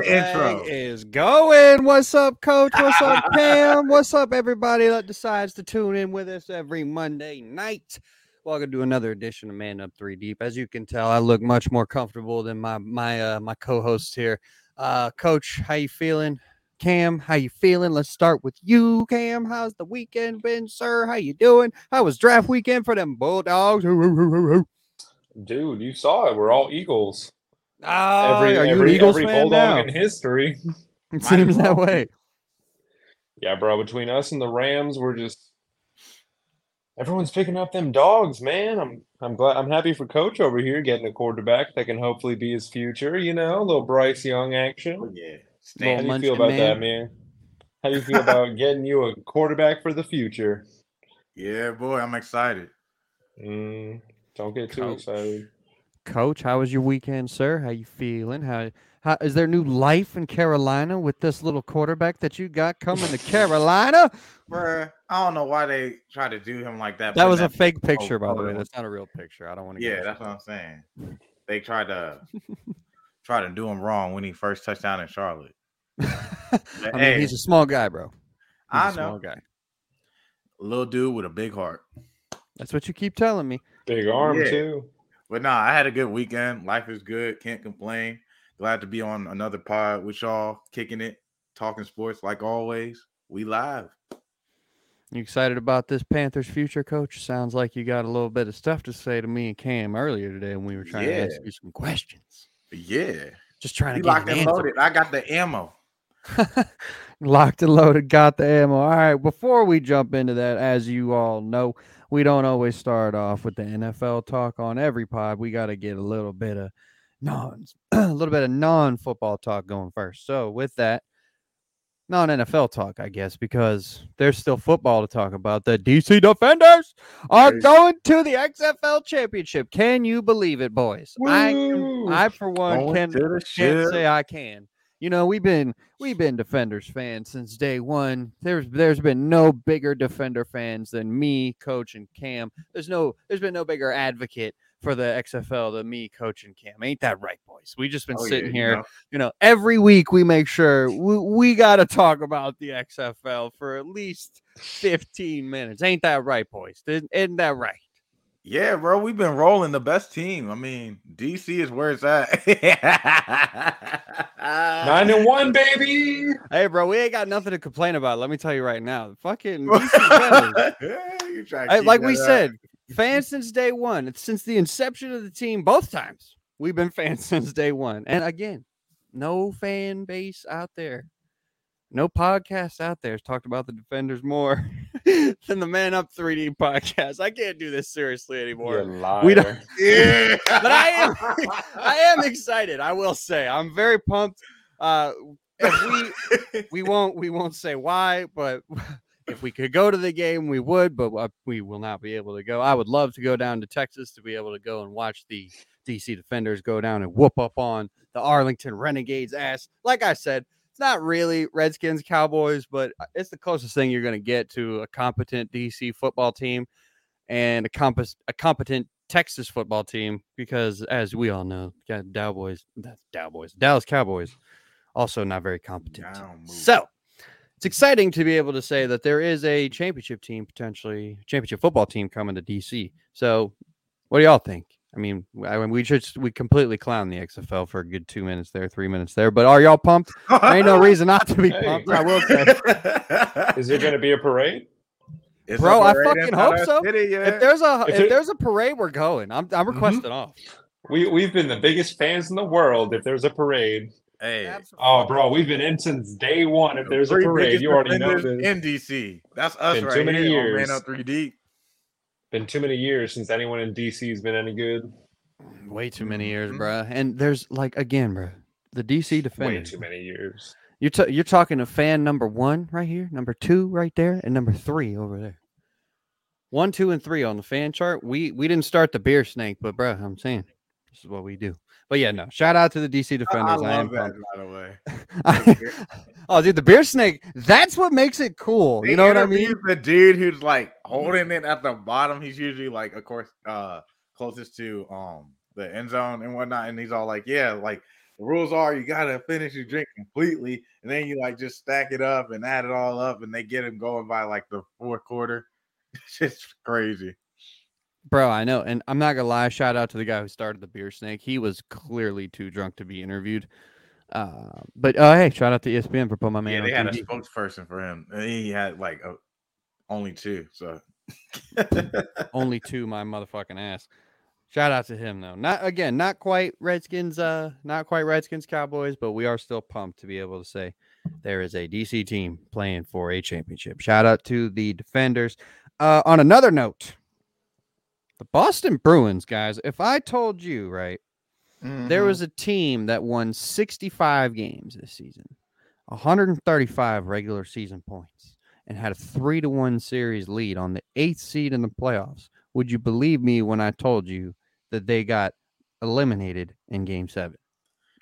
post draft intro. is going. What's up, Coach? What's up, Cam? What's up, everybody that decides to tune in with us every Monday night? Welcome to another edition of Man Up Three Deep. As you can tell, I look much more comfortable than my my uh, my co-hosts here. Uh, Coach, how you feeling? Cam, how you feeling? Let's start with you, Cam. How's the weekend been, sir? How you doing? How was draft weekend for them Bulldogs? Dude, you saw it. We're all Eagles. Ah, every are you every, an Eagles every fan bulldog now? in history. It seems that way. Yeah, bro. Between us and the Rams, we're just everyone's picking up them dogs, man. I'm I'm glad I'm happy for Coach over here getting a quarterback that can hopefully be his future. You know, a little Bryce Young action. Oh, yeah. How do you feel about man. that, man? How do you feel about getting you a quarterback for the future? Yeah, boy, I'm excited. Mm, don't get too Coach. excited. Coach, how was your weekend, sir? How you feeling? How how is there new life in Carolina with this little quarterback that you got coming to Carolina? Bruh, I don't know why they try to do him like that. That putting was a fake picture, by the way. That's not a real picture. I don't want to. Yeah, that's what I'm saying. They tried to try to do him wrong when he first touched down in Charlotte. I mean, Hey. he's a small guy, bro. He's I a small guy. Little dude with a big heart. That's what you keep telling me. Big arm Yeah. too. But nah, I had a good weekend. Life is good. Can't complain. Glad to be on another pod with y'all, kicking it, talking sports like always. We live. You excited about this Panthers future, Coach? Sounds like you got a little bit of stuff to say to me and Cam earlier today when we were trying to ask you some questions. Yeah. Just trying to We get locked an and loaded. I got the ammo. Locked and loaded, got the ammo. All right, before we jump into that, as you all know, we don't always start off with the NFL talk on every pod. We got to get a little bit of non, a little bit of non-football talk going first. So with that, non-NFL talk, I guess, because there's still football to talk about. The DC Defenders are going to the XFL Championship. Can you believe it, boys? I, Woo! I for one Going can, can't say I can. You know, we've been we've been defenders fans since day one. There's there's been no bigger defender fans than me, coach, and Cam. There's no there's been no bigger advocate for the XFL than me, coach, and Cam. Ain't that right, boys? We just been Oh, yeah, sitting you here, know. you know, every week we make sure we, we got to talk about the XFL for at least 15 minutes. Ain't that right, boys? Isn't that right? Yeah, bro, we've been rolling the best team. I mean, DC is where it's at. Nine and one, baby. Hey, bro, we ain't got nothing to complain about. Let me tell you right now. Fucking DC Defenders. You try to I- like we up. said, fans since day one. It's since the inception of the team, both times we've been fans since day one. And again, no fan base out there, no podcast out there has talked about the defenders more than the Man Up 3D podcast. I can't do this seriously anymore. We don't- yeah, But I am, I am excited. I will say, I'm very pumped. Uh, we we won't we won't say why, but if we could go to the game, we would, but we will not be able to go. I would love to go down to Texas to be able to go and watch the DC Defenders go down and whoop up on the Arlington Renegades ass. Like I said, it's not really Redskins Cowboys, but uh, it's the closest thing you're going to get to a competent DC football team and a compass a competent Texas football team because as we all know, Cowboys, that's Cowboys, Dallas Cowboys also not very competent. So it's exciting to be able to say that there is a championship team, potentially championship football team coming to DC. So what do y'all think? I mean, I mean, we just we completely clown the XFL for a good two minutes there, three minutes there. But are y'all pumped? There ain't no reason not to be Hey. pumped. I will say, Is there going to be a parade? It's Bro, a I parade fucking hope so. city, yeah. if there's a If if it- there's a parade, we're going. I'm I'm mm-hmm. requesting off. We we've been the biggest fans in the world. If there's a parade, hey, oh, bro, we've been in since day one. If there's a parade, you already know defenders this. in DC. That's us Been right too many here years. Man Up 3D. Been too many years since anyone in DC has been any good. Way too many years, Mhm. bruh. And there's like again, bruh, the DC defense. Way too many years. You're t- you're talking to fan number one right here, number two right there, and number three over there. One, two, and three on the fan chart. We we didn't start the beer snake, but bruh, I'm saying this is what we do. But yeah, no. Shout out to the DC defenders. I, am love that, pumped. by the way. oh, dude, the beer snake. That's what makes it cool. They You know what I mean? The dude who's like holding it at the bottom. He's usually like, of course, uh, closest to um the end zone and whatnot. And he's all like, "Yeah, like the rules are you gotta finish your drink completely, and then you like just stack it up and add it all up, and they get him going by like the fourth quarter. It's just crazy. Bro, I know. And I'm not gonna lie, shout out to the guy who started the beer snake. He was clearly too drunk to be interviewed. Uh, but uh, hey, shout out to ESPN for putting my man. yeah, they had a spokesperson for him. And he had like a, only two. So only two, my motherfucking ass. Shout out to him though. Not again, not quite Redskins, uh, not quite Redskins Cowboys, but we are still pumped to be able to say there is a DC team playing for a championship. Shout out to the defenders. Uh, on another note, the Boston Bruins, guys. If I told you, right, there mm-hmm. was a team that won 65 games this season, 135 regular season points, and had a three to one series lead on the eighth seed in the playoffs. Would you believe me when I told you that they got eliminated in game seven?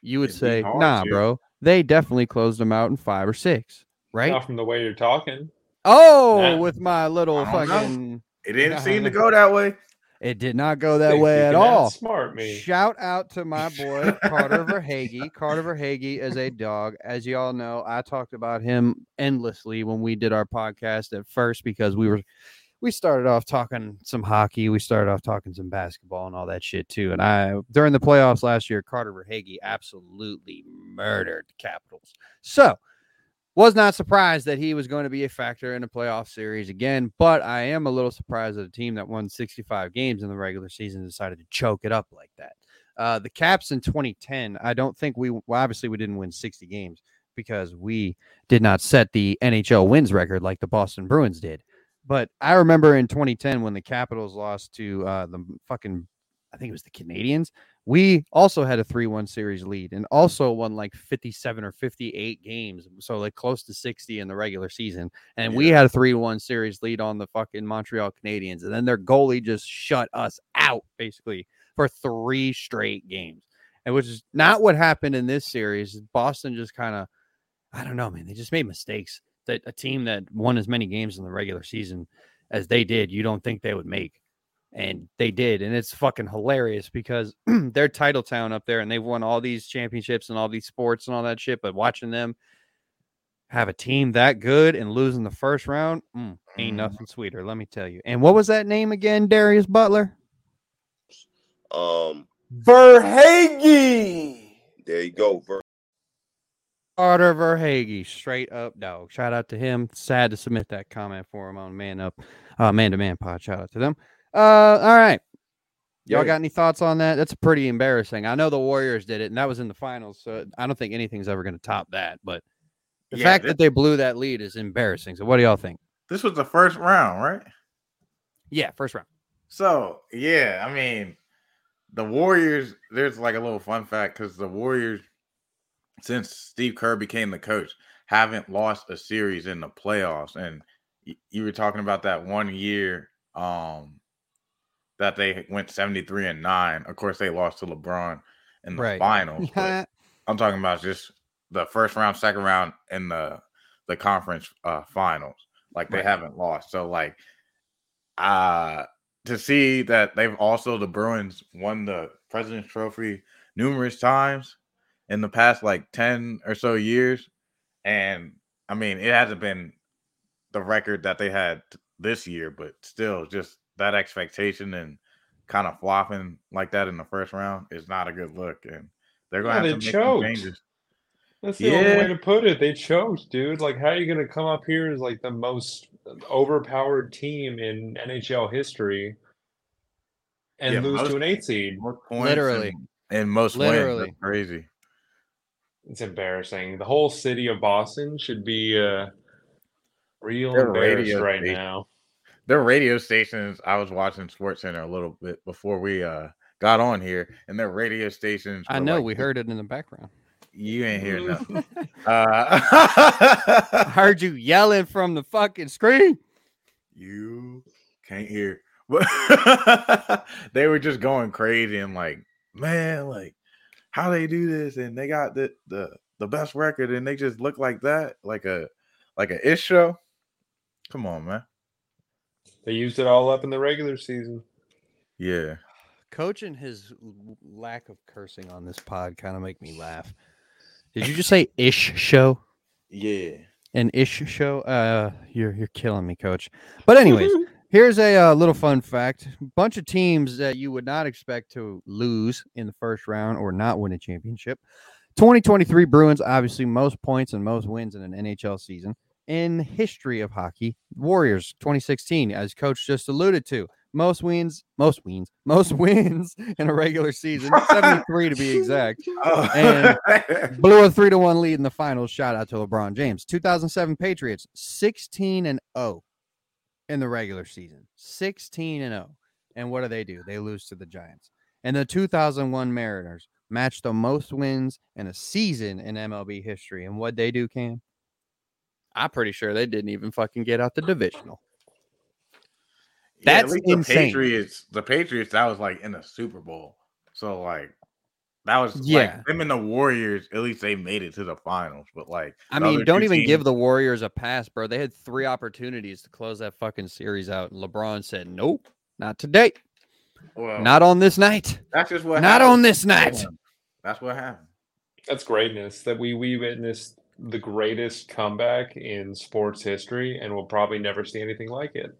You would It'd say, nah, to. bro. They definitely closed them out in five or six, right? Not from the way you're talking. Oh, Nah. with my little I don't know. fucking. it didn't seem to go that way. It did not go that way you at all. Smart me. Shout out to my boy Carter Verhaeghe. Carter Verhaeghe is a dog. As y'all know, I talked about him endlessly when we did our podcast at first because we were we started off talking some hockey, we started off talking some basketball and all that shit too. And I during the playoffs last year, Carter Verhaeghe absolutely murdered the Capitals. So was not surprised that he was going to be a factor in a playoff series again, but I am a little surprised that a team that won 65 games in the regular season decided to choke it up like that. Uh, the Caps in 2010, I don't think we, well, obviously, we didn't win 60 games because we did not set the NHL wins record like the Boston Bruins did. But I remember in 2010 when the Capitals lost to uh, the fucking, I think it was the Canadiens. We also had a 3 1 series lead and also won like 57 or 58 games. So, like close to 60 in the regular season. And we had a 3 1 series lead on the fucking Montreal Canadiens. And then their goalie just shut us out basically for three straight games. And which is not what happened in this series. Boston just kind of, I don't know, man. They just made mistakes that a team that won as many games in the regular season as they did, you don't think they would make. And they did. And it's fucking hilarious because they're title town up there and they've won all these championships and all these sports and all that shit. But watching them have a team that good and losing the first round, mm, ain't Mhm. nothing sweeter, let me tell you. And what was that name again, Darius Butler? Um, Verhaeghe. there you go. Ver- Carter Verhaeghe, straight up dog. Shout out to him. Sad to submit that comment for him on Man Up, uh, Man to Man Pod. Shout out to them. Uh, all right. Y'all got any thoughts on that? That's pretty embarrassing. I know the Warriors did it, and that was in the finals, so I don't think anything's ever going to top that. But the Yeah, fact that they blew that lead is embarrassing. So, what do y'all think? this was the first round, right? Yeah, first round. So yeah, I mean, the Warriors. There's like a little fun fact because the Warriors, since Steve Kerr became the coach, haven't lost a series in the playoffs. And y- you were talking about that one year um that they went 73 and 9. Of course, they lost to LeBron in the Right. finals. but I'm talking about just the first round, second round, and the the conference uh finals. Like they Right. haven't lost. So like uh to see that they've also the Bruins won the President's Trophy numerous times in the past like 10 or so years. And I mean, it hasn't been the record that they had this year, but still just that expectation and kind of flopping like that in the first round is not a good look. And they're Yeah, gonna they have to make some changes. That's the only way to put it. They choked, dude. Like, how are you going to come up here as like the most overpowered team in NHL history and Yeah, lose most- to an eight seed? Literally. and, and most wins. Literally. That's crazy. It's embarrassing. The whole city of Boston should be uh, real Their embarrassed right station- now. Their radio stations, I was watching Sports Center a little bit before we uh got on here, and their radio stations. I know like we heard it in the background. You ain't hear nothing. I Uh, heard you yelling from the fucking screen. you can't hear. They were just going crazy and like, man, like how they do this, and they got the the the best record, and they just look like that, like a like a ish show. Come on, man. They used it all up in the regular season. Yeah, Coach and his lack of cursing on this pod kind of make me laugh. Did you just say ish show? Yeah. An ish show? Uh, you're you're killing me, Coach. But anyways, here's a uh, little fun fact: bunch of teams that you would not expect to lose in the first round or not win a championship. 2023 Bruins, obviously most points and most wins in an NHL season in history of hockey. Warriors 2016, as Coach just alluded to, most wins, most wins, most wins in a regular season, 73 to be exact. Oh. Blew a three to one lead in the finals. Shout out to LeBron James. 2007 Patriots, 16 and 0 in the regular season, 16 and 0. And what do they do? They lose to the Giants. And the 2001 Mariners matched the most wins in a season in MLB history. And what they do, Cam? I'm pretty sure they didn't even fucking get out the divisional. Yeah, at That's least insane. The Patriots, the Patriots, that was like in the Super Bowl. So like that was Yeah. like them and the Warriors, at least they made it to the finals. But like I mean, don't two even give the Warriors a pass, bro. They had three opportunities to close that fucking series out, and LeBron said, "Nope, not today, well, not on this night, that's just what not happened. on this night." That's what happened. That's greatness that we we witnessed the greatest comeback in sports history, and we'll probably never see anything like it.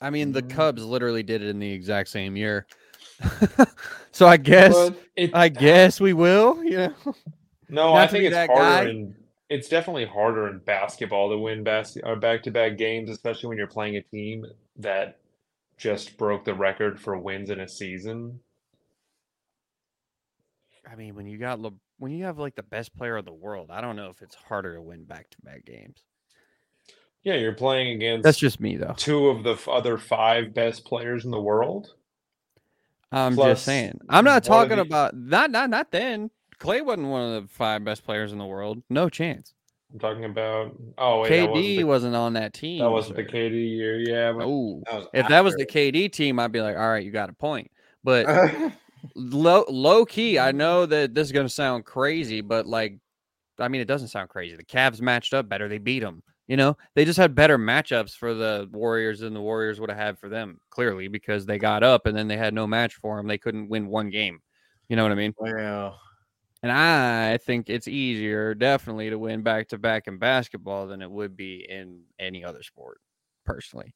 I mean, the Mhm. Cubs literally did it in the exact same year. so I guess, it, I guess we will. You know, no, not I think it's that harder guy. in it's definitely harder in basketball to win basket or back to back games, especially when you're playing a team that just broke the record for wins in a season. I mean, when you got Le- when you have like the best player of the world, I don't know if it's harder to win back to back games. Yeah, you're playing against That's just me, though. two of the f- other five best players in the world. I'm Plus just saying. I'm not talking the- about not not not then. Clay wasn't one of the five best players in the world. No chance. I'm talking about oh wait, that wasn't KD the, wasn't on that team. that wasn't the. KD year. Yeah, but Oh, if that was the KD team, I'd be like, all right, you got a point. But low low key, I mm-hmm. know that this is gonna sound crazy, but like, I mean, it doesn't sound crazy. The Cavs matched up better. They beat them. You know, they just had better matchups for the Warriors than the Warriors would have had for them. Clearly, because they got up and then they had no match for them. They couldn't win one game. You know what I mean? well, And I think it's easier, definitely, to win back to back in basketball than it would be in any other sport, personally.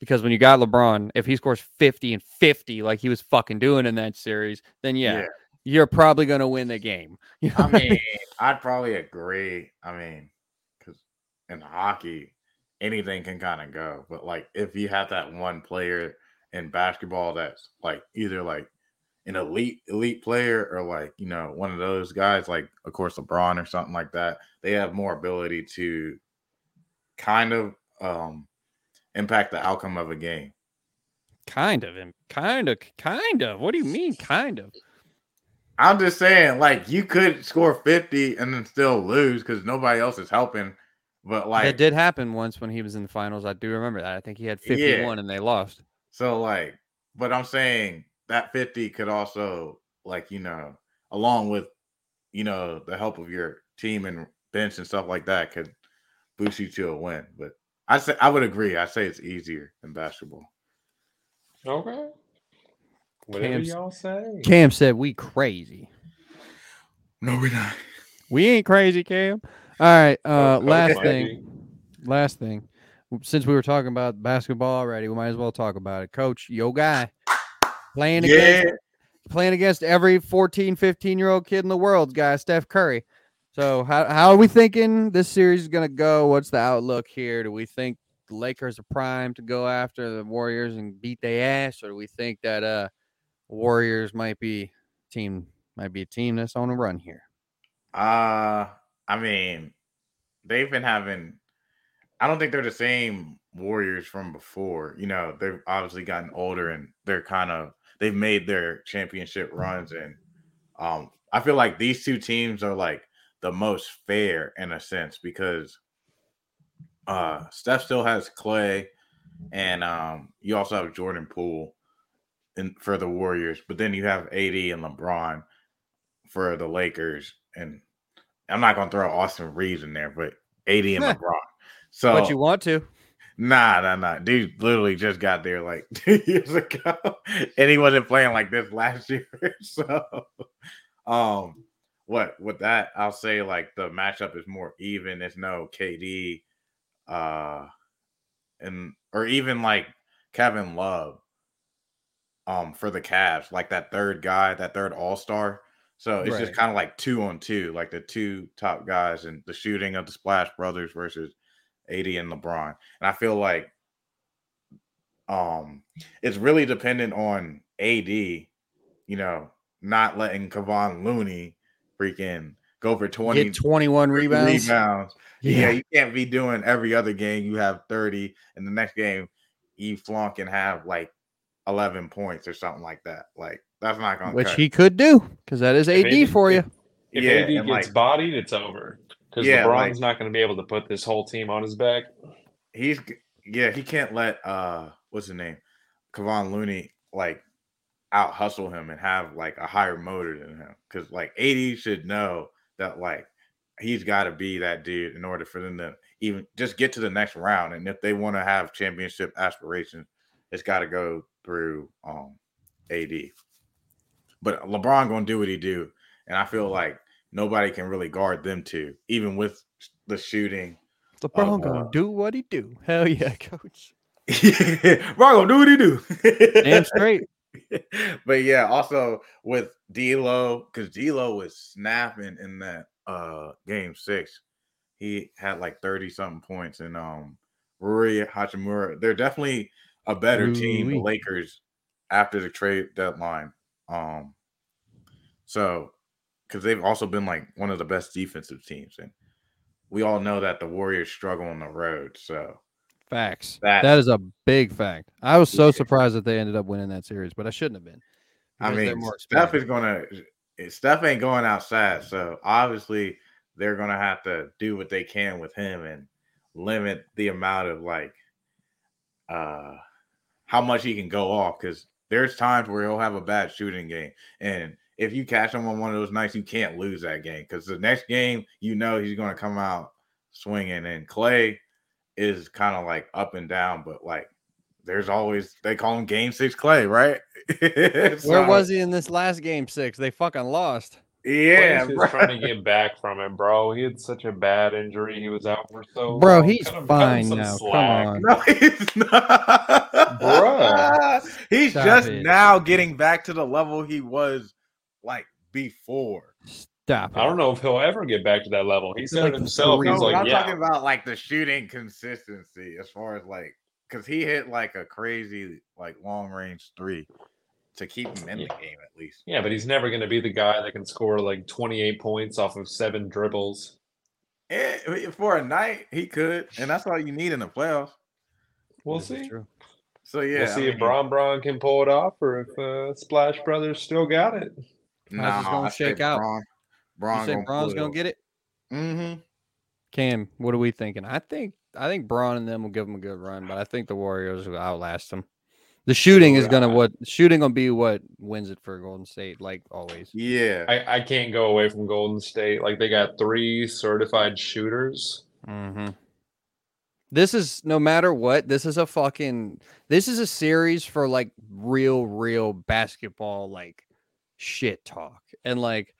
Because when you got LeBron, if he scores 50 and 50 like he was fucking doing in that series, then yeah, Yeah. you're probably going to win the game. You know I mean, I'd probably agree. I mean, because in hockey, anything can kind of go. But like, if you have that one player in basketball that's like either like an elite elite player or like you know one of those guys, like of course LeBron or something like that, they have more ability to kind of um impact the outcome of a game. kind of, and kind of, kind of. What do you mean, kind of? I'm just saying, like you could score 50 and then still lose because nobody else is helping. But like it did happen once when he was in the finals. I do remember that. I think he had Yeah. 51 and they lost. So like, but I'm saying that 50 could also like, you know, along with, you know, the help of your team and bench and stuff like that could boost you to a win. But I say I would agree. I say it's easier than basketball. okay. Whatever Cam's- y'all say. Cam said, We crazy. No, we're not. We ain't crazy, Cam. All right. Uh, Coach last might thing. Last thing. Since we were talking about basketball already, we might as well talk about it. Coach, yo guy. Playing Yeah. against playing against every 14, 15 year old kid in the world, guy, Steph Curry. So how how are we thinking this series is gonna go? What's the outlook here? Do we think the Lakers are primed to go after the Warriors and beat their ass, or do we think that uh Warriors might be team might be a team that's on a run here? Uh I mean, they've been having I don't think they're the same Warriors from before. You know, they've obviously gotten older and they're kind of they've made their championship runs and um I feel like these two teams are like the most fair in a sense because uh Steph still has Clay and um you also have Jordan Poole in for the Warriors, but then you have AD and LeBron for the Lakers and I'm not gonna throw Austin Reaves in there, but AD and Meh. LeBron. So but you want to. Nah, nah, nah. Dude literally just got there like two years ago. And he wasn't playing like this last year. So um what with that, I'll say like the matchup is more even. There's no KD uh and or even like Kevin Love um for the Cavs, like that third guy, that third all-star. So it's just kind of like two on two, like the two top guys and the shooting of the Splash Brothers versus AD and LeBron. And I feel like um it's really dependent on AD, you know, not letting Kevon Looney freaking go for 20 Get 21 rebounds. rebounds. Yeah. you can't be doing every other game you have 30 and the next game you flunk and have like 11 points or something like that. Like that's not going to which he could do because that is If AD AD for you. If Yeah, AD and, gets like- bodied, it's over. Because Yeah, LeBron's like- not going to be able to put this whole team on his back. he's yeah, he can't let uh what's his name? Kevon Looney like out hustle him and have like a higher motor than him. Cause like AD should know that like he's got to be that dude in order for them to even just get to the next round. And if they want to have championship aspirations, it's got to go through um AD. But LeBron gonna do what he do, and I feel like nobody can really guard them two, even with the shooting LeBron uh, gonna do what he do. Hell yeah, coach. Bro, gonna do what he do. Damn straight. but yeah, also with D'Lo, because D'Lo was snapping in that uh game six. He had like 30 something points, and um Rui Hachimura, they're definitely a better team, the Lakers, after the trade deadline. Um, so because they've also been like one of the best defensive teams, and we all know that the Warriors struggle on the road. So Facts. That- that is a big fact. I was so Yeah. surprised that they ended up winning that series, but I shouldn't have been. I mean, Steph is gonna Steph ain't going outside, so obviously they're gonna have to do what they can with him and limit the amount of like uh how much he can go off because there's times where he'll have a bad shooting game and if you catch him on one of those nights you can't lose that game because the next game you know he's going to come out swinging and clay is kind of like up and down but like there's always they call him game six clay right Where was he in this last game six? They fucking lost. yeah Clay's bro. trying to get back from it, bro. He had such a bad injury. He was out for so Bro, long. he's Cut him- fine some now. Come on. No, he's not. bro. He's Stop just it. now getting back to the level he was like before. Stop. I don't know if he'll ever get back to that level. He said like it himself. three- He's No, but like, I'm yeah. talking about like the shooting consistency as far as like because he hit like a crazy like long range three to keep him in the game at least. Yeah, but he's never going to be the guy that can score like 28 points off of seven dribbles. Eh, for a night, he could, and that's all you need in the playoffs. We'll This see. true. So yeah, we'll see I if mean, Bron Bron can pull it off or if uh, Splash Brothers still got it. How's this nah, gonna I shake out? Bron, Bron You say Bron's gonna get it? Mm-hmm. Cam, what are we thinking? I think I think Braun and them will give them a good run, but I think the Warriors will outlast them. The shooting is gonna what shooting gonna be what wins it for Golden State, like always. Yeah, I, I can't go away from Golden State. Like they got three certified shooters. Mm-hmm. This is no matter what. This is a fucking. This is a series for like real, real basketball like shit talk and like,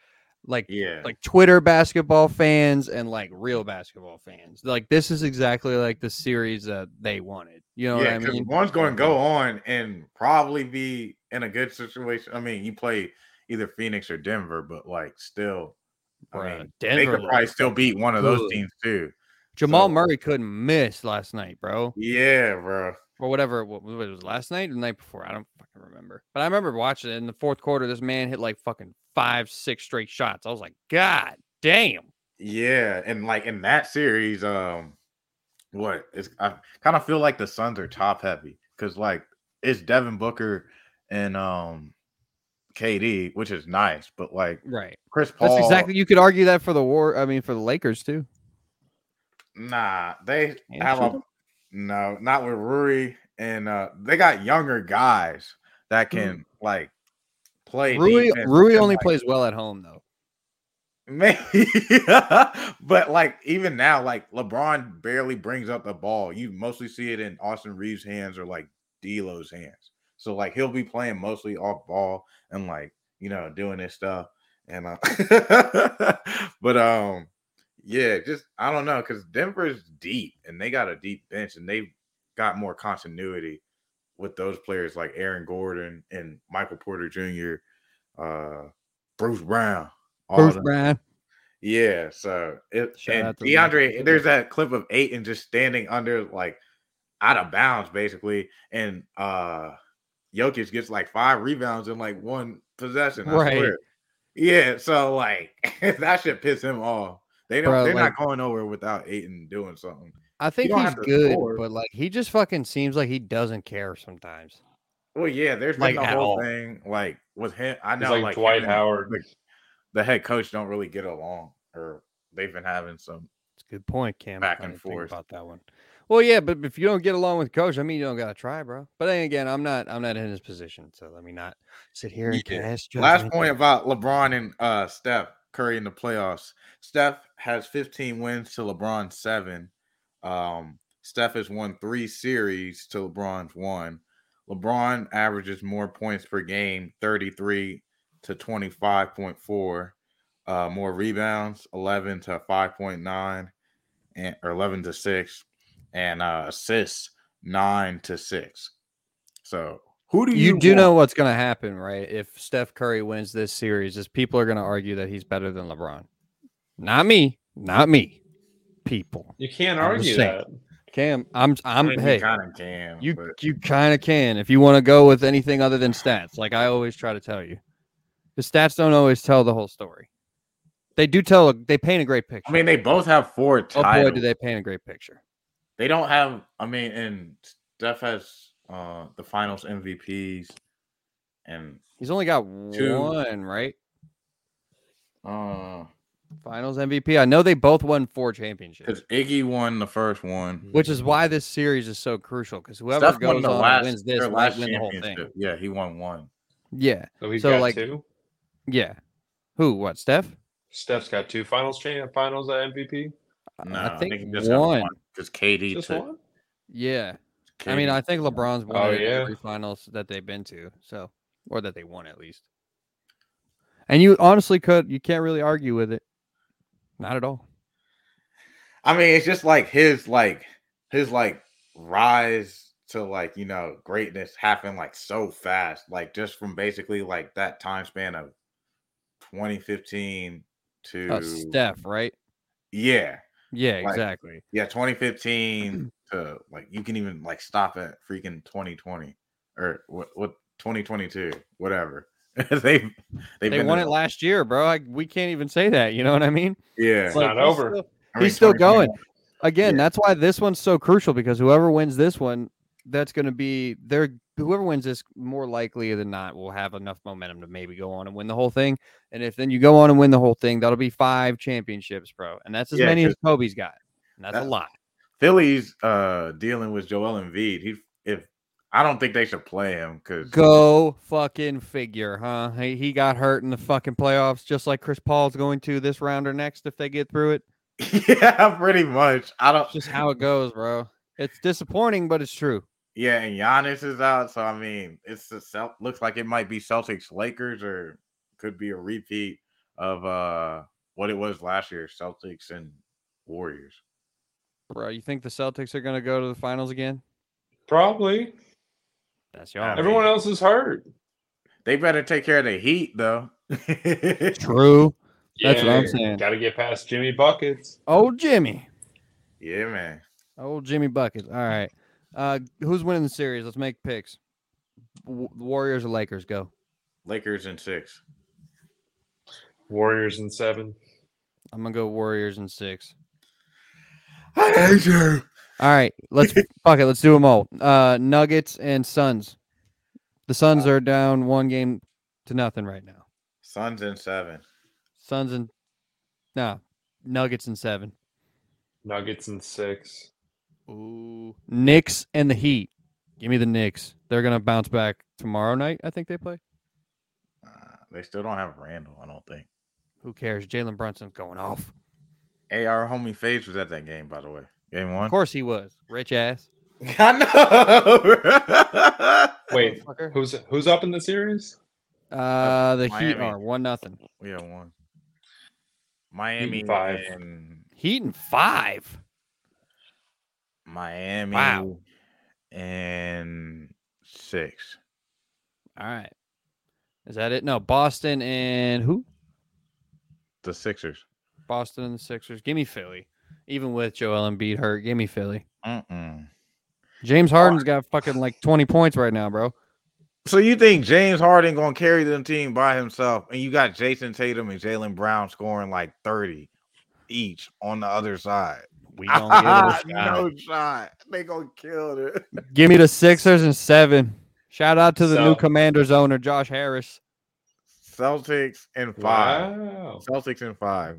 like, yeah. like Twitter basketball fans and like real basketball fans. Like this is exactly like the series that they wanted. You know yeah, what I mean? one's going to go on and probably be in a good situation. I mean, you play either Phoenix or Denver, but like still, I Bruh, mean, they Denver could probably still beat one of those teams too. Jamal so- Murray couldn't miss last night, bro. Yeah, bro. Or whatever. What, what was it, last night or the night before? I don't fucking remember. But I remember watching it in the fourth quarter. This man hit like fucking five, six straight shots. I was like, God damn. Yeah, and like in that series, um, what it's I kind of feel like the Suns are top heavy because like it's Devin Booker and um KD, which is nice, but like Right. Chris Paul, That's exactly. You could argue that for the war. I mean, for the Lakers too. Nah, they have a? No, not with Rui, and uh they got younger guys that can like play. Rui Rui only like- plays well at home though. Maybe, but like even now, like LeBron barely brings up the ball. You mostly see it in Austin Reaves' hands or like D'Lo's hands. So like he'll be playing mostly off ball and like you know doing this stuff. And uh, but um, yeah, just I don't know because Denver's deep and they got a deep bench and they've got more continuity with those players like Aaron Gordon and Michael Porter Jr., uh, Bruce Brown. Bruce. Brown. Yeah, so it and DeAndre, there's that clip of Ayton just standing under like out of bounds basically, and uh Jokic gets like five rebounds in like one possession. I Right. swear. Yeah, so like that should piss him off. They don't. Bro, they're like- not going nowhere without Ayton doing something. I think he's good, score. but like he just fucking seems like he doesn't care sometimes. Well, yeah, there's been Like, the whole all. thing like with him. I know like, like Dwight him Howard. like, the head coach don't really get along, or they've been having some. It's a good point, Cam. Back and forth. about that one. Well, yeah, but if you don't get along with coach, I mean, you don't gotta try, bro. But then again, I'm not. I'm not in his position, so let me not sit here and Yeah. cast Last point about LeBron and uh Steph Curry in the playoffs. Steph has 15 wins to LeBron's seven. Um, Steph has won three series to LeBron's one. LeBron averages more points per game, 33 to 25.4. Uh, more rebounds, 11 to 5.9, and or 11 to 6, and uh assists, nine to six. So who do you, You do want? know what's gonna happen, right? If Steph Curry wins this series, is people are gonna argue that he's better than LeBron. Not me, not me. People. You can't argue that. Cam, I'm. I I'm. mean, hey, you kind of can. You but- you kind of can if you want to go with anything other than stats. Like I always try to tell you, the stats don't always tell the whole story. They do tell. A, they paint a great picture. I mean, they both have four oh titles. boy, do they paint a great picture. They don't have. I mean, and Steph has uh the Finals MVPs, and He's only got Two. one, right? uh, Finals MVP. I know they both won four championships, because Iggy won the first one. which is why this series is so crucial. Because whoever Steph goes won the on last, and wins this might last win the whole thing. Yeah, he won one. Yeah, So he's So, got like- two. yeah. Who? What? Steph? Steph's got two finals champ finals at MVP. No, I think, he just got one. one because KD Just took. one. Yeah. I mean, I think LeBron's won Oh, every yeah. finals that they've been to, so or that they won at least. And you honestly could you can't really argue with it. Not at all. I mean, it's just like his like his like rise to like you know greatness happened like so fast, like just from basically like that time span of 2015 to Uh, Steph, right? yeah, Yeah, Like- exactly. yeah, 2015 to like you can even like stop at freaking 2020 or what what 2022, whatever. they've they've They been won in- it last year, bro. I, we can't even say that. You know what I mean? Yeah, It's not he's over. still- I mean, he's still going. Again, Yeah. that's why this one's so crucial because whoever wins this one, that's going to be they're whoever wins this more likely than not will have enough momentum to maybe go on and win the whole thing. And if then you go on and win the whole thing, that'll be five championships, bro. And that's as Yeah, many as kobe's got. And that's a lot. Philly's uh dealing with Joel Embiid. He if I don't think they should play him because Go fucking figure, huh? He, he got hurt in the fucking playoffs, just like Chris Paul's going to this round or next if they get through it. yeah, pretty much. I don't. It's just how it goes, bro. It's disappointing, but it's true. Yeah, and Giannis is out, so I mean, it's the Cel- looks like it might be Celtics Lakers or could be a repeat of uh what it was last year, Celtics and Warriors. Bro, you think the Celtics are going to go to the finals again? Probably. That's I y'all. mean- Everyone else is hurt. They better take care of the Heat though. True. That's what I'm saying. Got to get past Jimmy buckets. Oh, Jimmy. yeah, man. Old Jimmy Buckets. All right. Uh, who's winning the series? Let's make picks. W- Warriors or Lakers? Go. Lakers in six. Warriors in seven. I'm gonna go Warriors in six. I hate you. All right. Let's fuck it. Let's do them all. Uh, Nuggets and Suns. The Suns are down one game to nothing right now. Suns in seven. Suns and no Nuggets in seven. Nuggets in six. Ooh. Knicks and the Heat. Give me the Knicks. They're gonna bounce back tomorrow night. I think they play. Uh, they still don't have Randle. I don't think. Who cares? Jalen Brunson's going off. Hey, our homie Faze was at that game, by the way. Game one. Of course he was. Rich ass. I know. Wait, who's who's up in the series? Uh, the Heat Miami. are one nothing. we have one. Miami five. and Heat and five. Miami Wow. and six. All right. Is that it? No, Boston and who? The Sixers. Boston and the Sixers. Give me Philly. Even with Joel Embiid hurt, give me Philly. Mm-mm. James Harden's got fucking like 20 points right now, bro. So you think James Harden gonna carry the team by himself, and you got Jayson Tatum and Jaylen Brown scoring like thirty each on the other side? We don't give it a shot. no shot. They gonna kill it. Give me the Sixers and seven. Shout out to the new Commanders owner, Josh Harris. Celtics and five. Wow. Celtics and five.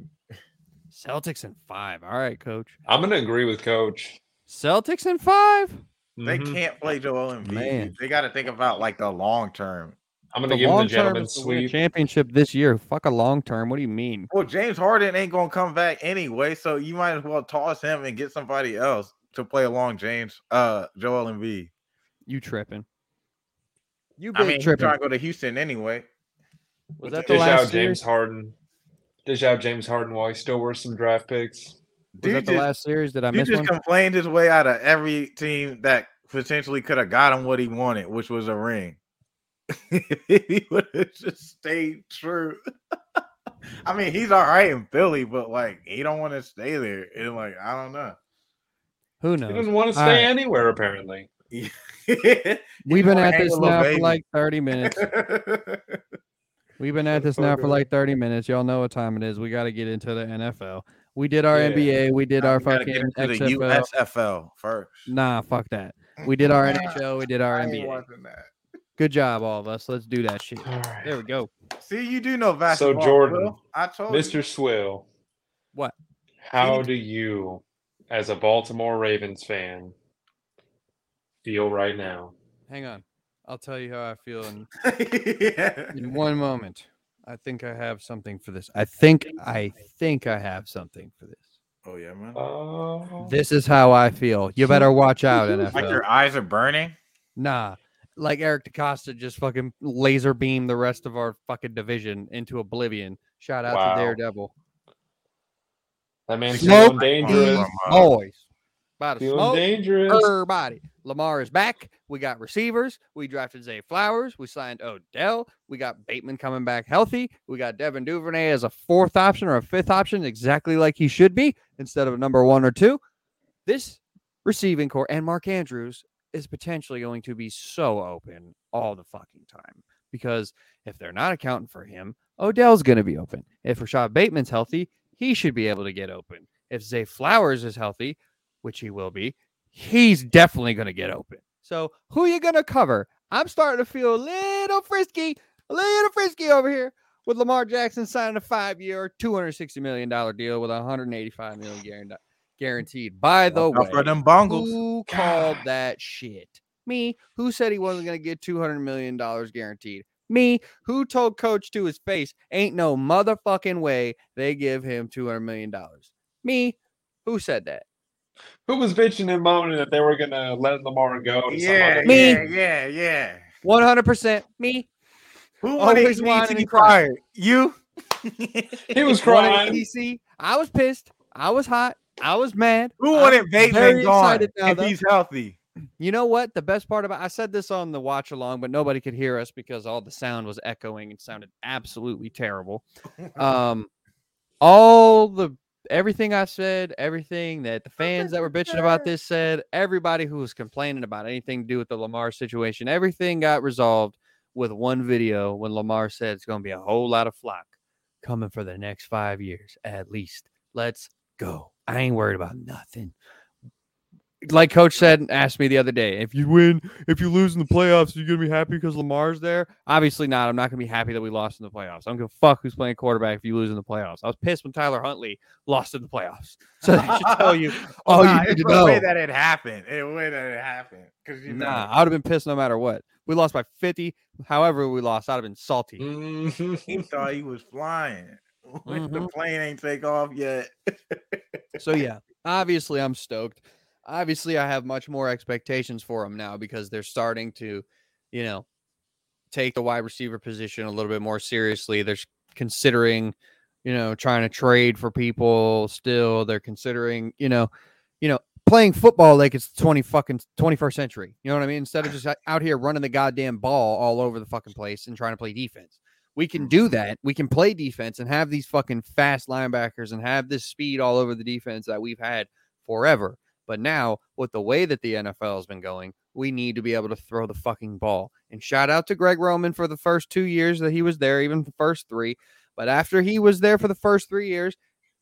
Celtics in five. All right, coach. I'm gonna agree with Coach. Celtics in five. They Mhm. can't play Joel Embiid. Man. They got to think about like the long term. I'm gonna The give him the long term gentleman's is to win a sweep. championship this year. Fuck a long term. What do you mean? Well, James Harden ain't gonna come back anyway, so you might as well toss him and get somebody else to play along James, uh, Joel Embiid. You tripping? You I big mean, he's tripping? trying to go to Houston anyway. Was that the Dish last out James series? Harden. Dish out James Harden while he's still worth some draft picks. Was Dude that the just- last series? Did I missed? He miss just one? complained his way out of every team that potentially could have got him what he wanted, which was a ring. he would have just stayed true. I mean, he's all right in Philly, but like he don't want to stay there. And like, I don't know. Who knows? He doesn't want to stay right. anywhere apparently. We've We've been at this with Lil now for like 30 minutes. We've been at this now for like 30 minutes. Y'all know what time it is. We got to get into the NFL. We did our Yeah. NBA. We did Now our we gotta fucking get into the XFL. USFL first. Nah, fuck that. We did our NHL. We did our I NBA. that. Good job, all of us. Let's do that shit. All right. There we go. See, you do know basketball. So Jordan, Will. I told you. Mr. Swill. What? How do you, as a Baltimore Ravens fan, feel right now? Hang on. I'll tell you how I feel in, yeah. in one moment. I think I have something for this. I think I think I have something for this. Oh yeah, man. Oh, This is how I feel. You better watch out, Like your eyes are burning. Nah, like Eric DeCosta just fucking laser beam the rest of our fucking division into oblivion. Shout out Wow. to Daredevil. that man's Smoke feeling dangerous. These boys. About to Feeling smoke dangerous. everybody. Lamar is back. We got receivers. We drafted Zay Flowers. We signed Odell. We got Bateman coming back healthy. We got Devin Duvernay as a fourth option or a fifth option, exactly like he should be, instead of a number one or two. This receiving corps and Mark Andrews is potentially going to be so open all the fucking time because if they're not accounting for him, Odell's going to be open. If Rashod Bateman's healthy, he should be able to get open. If Zay Flowers is healthy, which he will be, he's definitely going to get open. So who you going to cover? I'm starting to feel a little frisky, a little frisky over here with Lamar Jackson signing a five-year, $260 million deal with $185 million guaranteed. By the Watch way, for them bungles. who called that shit? Me. Who said he wasn't going to get $200 million guaranteed? Me. Who told coach to his face, ain't no motherfucking way they give him $200 million? Me. Who said that? Who was bitching and moaning that they were gonna let Lamar go? To Yeah, Me. yeah, yeah, yeah. 100% me. Who Always wanted to be fired? You. He was crying. DC. I was pissed. I was hot. I was mad. Who wanted Bateman very gone now, if though. he's healthy? You know what? The best part about I said this on the watch along, but nobody could hear us because all the sound was echoing and sounded absolutely terrible. Um, all the everything I said, everything that the oh, fans that were bitching about this said, everybody who was complaining about anything to do with the Lamar situation, everything got resolved with one video when Lamar said it's going to be a whole lot of flock coming for the next five years at least. Let's go. I ain't worried about nothing. Like Coach said, and asked me the other day, if you win, if you lose in the playoffs, are you gonna be happy because Lamar's there? Obviously not. I'm not gonna be happy that we lost in the playoffs. I don't give a fuck who's playing quarterback if you lose in the playoffs. I was pissed when Tyler Huntley lost in the playoffs. So that should tell you all Nah, you need to the way know. that it happened. It way that it happened. Because you know, Nah, I would have been pissed no matter what. We lost by 50. However, we lost, I'd have been salty. He thought he was flying. When The mm-hmm. plane ain't take off yet. So yeah, obviously I'm stoked. Obviously I have much more expectations for them now because they're starting to, you know, take the wide receiver position a little bit more seriously. They're considering, you know, trying to trade for people still. They're considering, you know, you know, playing football like it's 20 fucking 21st century. You know what I mean? Instead of just out- out here running the goddamn ball all over the fucking place and trying to play defense. We can mm-hmm. do that. We can play defense and have these fucking fast linebackers and have this speed all over the defense that we've had forever. But now, with the way that the NFL has been going, we need to be able to throw the fucking ball. And shout out to Greg Roman for the first two years that he was there, even the first three. But after he was there for the first three years,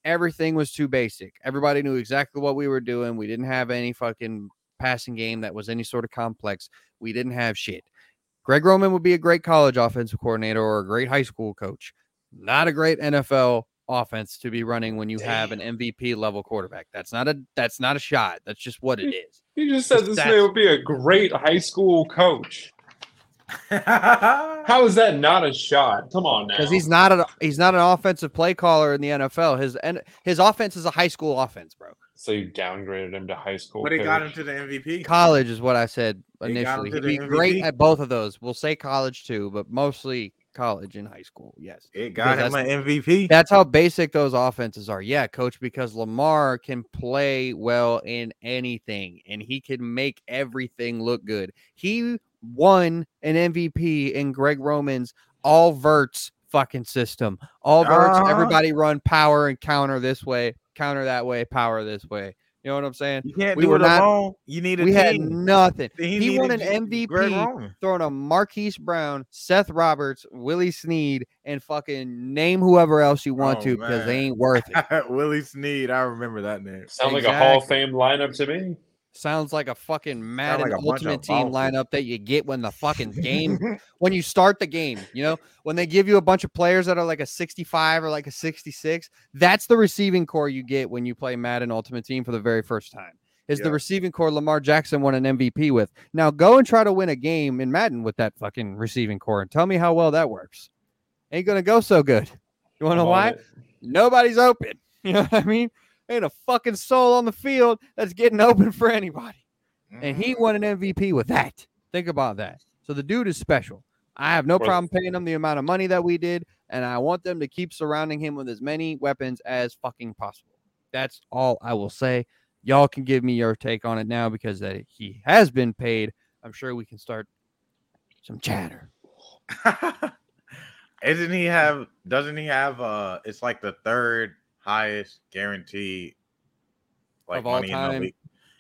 everything was too basic. Everybody knew exactly what we were doing. We didn't have any fucking passing game that was any sort of complex. We didn't have shit. Greg Roman would be a great college offensive coordinator or a great high school coach, not a great NFL offense to be running when you have an MVP level quarterback. That's not a that's not a shot. That's just what it is. You just said Just this that- man would be a great high school coach. How is that not a shot? Come on now. Because he's not a he's not an offensive play caller in the NFL. His and his offense is a high school offense, bro. so you downgraded him to high school. but it got him to the MVP. College is what I said He got him initially. to He'd the be great at both of those. We'll say college too, but mostly college and high school. Yes. It got him an MVP. That's how basic those offenses are. Yeah, coach, because Lamar can play well in anything and he can make everything look good. He won an MVP in Greg Roman's all verts fucking system. All verts, Uh-huh. everybody run power and counter this way, counter that way, power this way. You know what I'm saying? You can't we do were it not- alone. You need a We had nothing. He He won an needed G- Greg MVP throwing a Marquise Brown, Seth Roberts, Willie Snead, and fucking name whoever else you want Oh, to because they ain't worth it. Willie Snead. I remember that name. Sound like a Hall of Fame lineup to me. Sounds like a fucking Madden like a Ultimate Team lineup that you get when the fucking game when you start the game. You know, when they give you a bunch of players that are like a 65 or like a 66, that's the receiving corps you get when you play Madden Ultimate Team for the very first time. Is the receiving corps Lamar Jackson won an MVP with? Now go and try to win a game in Madden with that fucking receiving corps and tell me how well that works. Ain't gonna go so good. You wanna know why? it. Nobody's open. You know what I mean? Ain't a fucking soul on the field that's getting open for anybody and he won an MVP with that. Think about that. So the dude is special. I have no problem paying him the amount of money that we did, and I want them to keep surrounding him with as many weapons as fucking possible. That's all I will say. Y'all can give me your take on it now because that he has been paid. I'm sure we can start some chatter. Isn't he have? Doesn't he have? Uh, it's like the third highest guarantee, like Of all money in time? the league.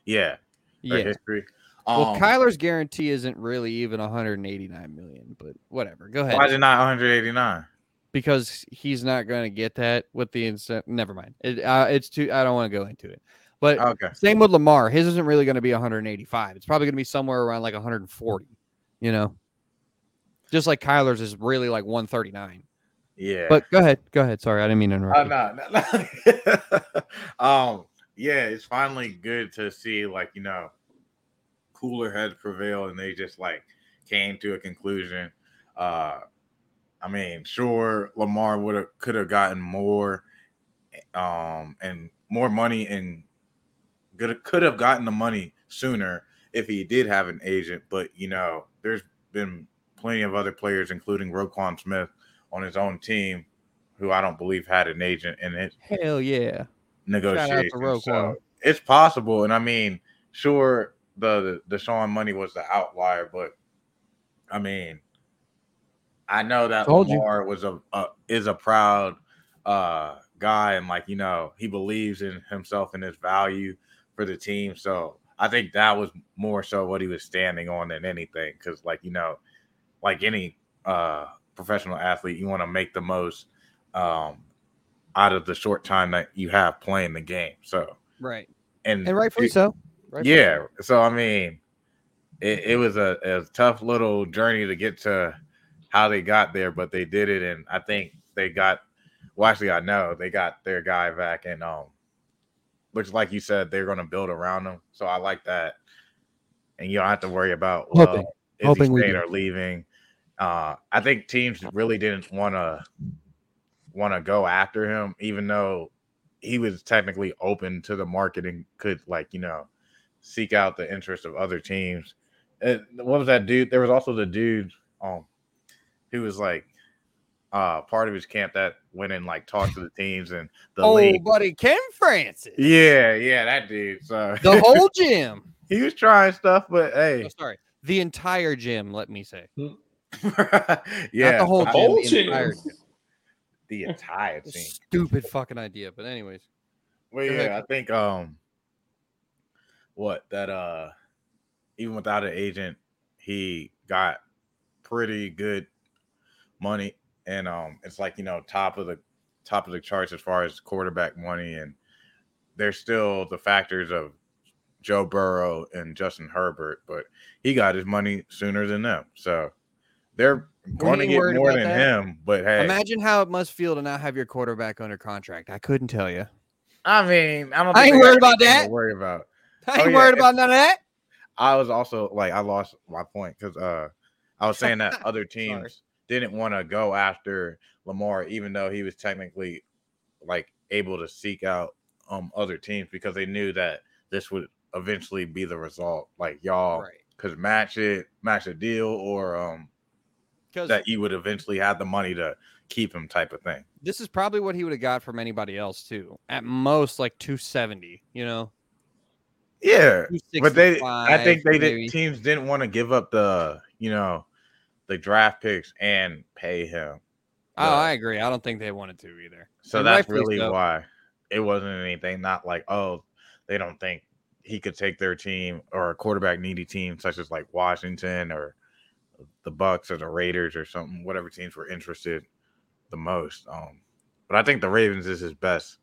Yeah, Yeah. history. Well, Um, Kyler's guarantee isn't really even 189 million, but whatever. Go ahead. why is it not 189? because he's not going to get that with the incentive. Never mind. It, uh, it's too. I don't want to go into it. But Okay, same with Lamar. His isn't really going to be 185. It's probably going to be somewhere around like 140. You know, just like Kyler's is really like 139. Yeah. But go ahead. Go ahead. Sorry, I didn't mean to interrupt. You. no, no, no. um, yeah, it's finally good to see like you know, cooler heads prevail, and they just like came to a conclusion. Uh, I mean, sure, Lamar would have could have gotten more, um, and more money, and could could have gotten the money sooner if he did have an agent. But you know, there's been plenty of other players, including Roquan Smith, on his own team, who I don't believe had an agent in it Hell yeah. negotiation. So it's possible, and I mean, sure, the the Deshaun money was the outlier, but I mean, I know that Told you. Lamar was a, a is a proud uh guy, and like you know, he believes in himself and his value for the team. So I think that was more so what he was standing on than anything, because like you know, like any uh professional athlete, you want to make the most um out of the short time that you have playing the game. So Right. and, And rightfully it- so. Rightfully yeah. So I mean, it, it was a, a tough little journey to get to how they got there, but they did it, and I think they got. Well, actually, I know they got their guy back, and um, which, like you said, they're going to build around him. So I like that, and you don't have to worry about well, Hoping. is Hoping he staying do. or leaving. Uh, I think teams really didn't want to want to go after him, even though he was technically open to the market and could like you know seek out the interest of other teams. And what was that dude? There was also the dude um who was like uh part of his camp that went and like talked to the teams and the oh, league. buddy, Ken Francis. Yeah, yeah, that dude. So The whole gym. he was trying stuff, but hey, Oh, sorry. The entire gym, let me say. Yeah, Not the whole I- Whole the gym. entire gym. the entire team. Stupid fucking idea. But anyways. Well, yeah. I think um, what that uh, even without an agent, he got pretty good money, and um, it's like you know top of the top of the charts as far as quarterback money, and there's still the factors of Joe Burrow and Justin Herbert, but he got his money sooner than them, so they're going to ain't get more than that. him. But hey, Imagine how it must feel to not have your quarterback under contract. I couldn't tell you. I mean, I don't. I ain't worried about that. Worry about. I Oh, ain't yeah, worried about none of that. I was also like I lost my point because uh I was saying that other teams didn't want to go after Lamar, even though he was technically like able to seek out um other teams because they knew that this would eventually be the result. Like y'all Right. could match it, match a deal, or um Because that you would eventually have the money to keep him type of thing. this is probably what he would have got from anybody else too. At most, like 270, you know? Yeah. But they I think they maybe. did teams didn't want to give up the, you know, the draft picks and pay him. Oh, the- I agree. I don't think they wanted to either. So And that's really so. why it wasn't anything. Not like oh, they don't think he could take their team or a quarterback needy team such as like Washington or the Bucs or the Raiders or something. Whatever teams were interested the most. Um, but I think the Ravens is his best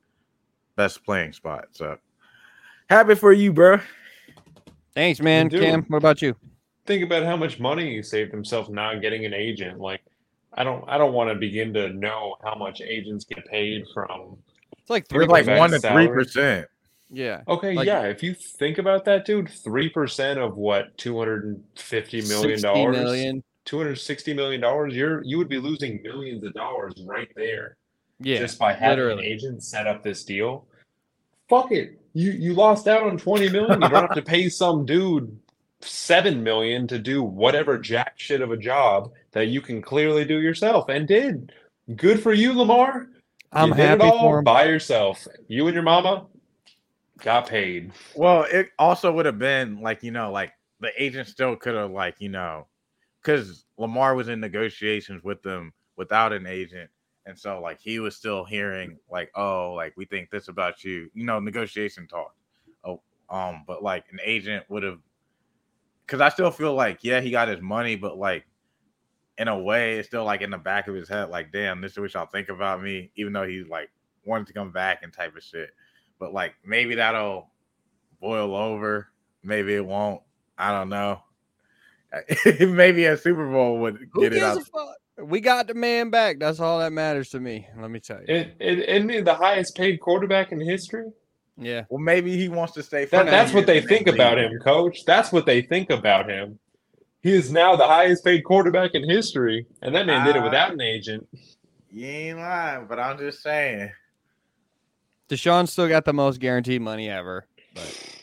best playing spot. So happy for you, bro. Thanks, man. Cam, what about you? Think about how much money he saved himself not getting an agent. Like, I don't, I don't want to begin to know how much agents get paid from. It's like three like one to three percent. Yeah. Okay, Like- yeah. If you think about that, dude, three percent of what two hundred and fifty million dollars, two hundred sixty million dollars, you're you would be losing millions of dollars right there. Yeah. just by having literally. an agent set up this deal. Fuck it. You you lost out on 20 million. You don't have to pay some dude seven million to do whatever jack shit of a job that you can clearly do yourself and did. Good for you, Lamar. I'm you happy for him. by yourself. You and your mama got paid. Well, it also would have been like you know, like the agent still could have like you know, because Lamar was in negotiations with them without an agent, and so like he was still hearing like, oh, like we think this about you, you know, negotiation talk. Oh, um, but like an agent would have, because I still feel like yeah, he got his money, but like in a way, it's still like in the back of his head, like damn, this is what y'all think about me, even though he like wanted to come back and type of shit. But like maybe that'll boil over. Maybe it won't. I don't know. maybe a Super Bowl would Who get it gives out. We got the man back. That's all that matters to me. Let me tell you. It, it, isn't he the highest paid quarterback in history? yeah. Well, maybe he wants to stay. That, that's what they think about him, coach. That's what they think about him. He is now the highest paid quarterback in history, and that man did it without an agent. You ain't lying, but I'm just saying. Deshaun still got the most guaranteed money ever. But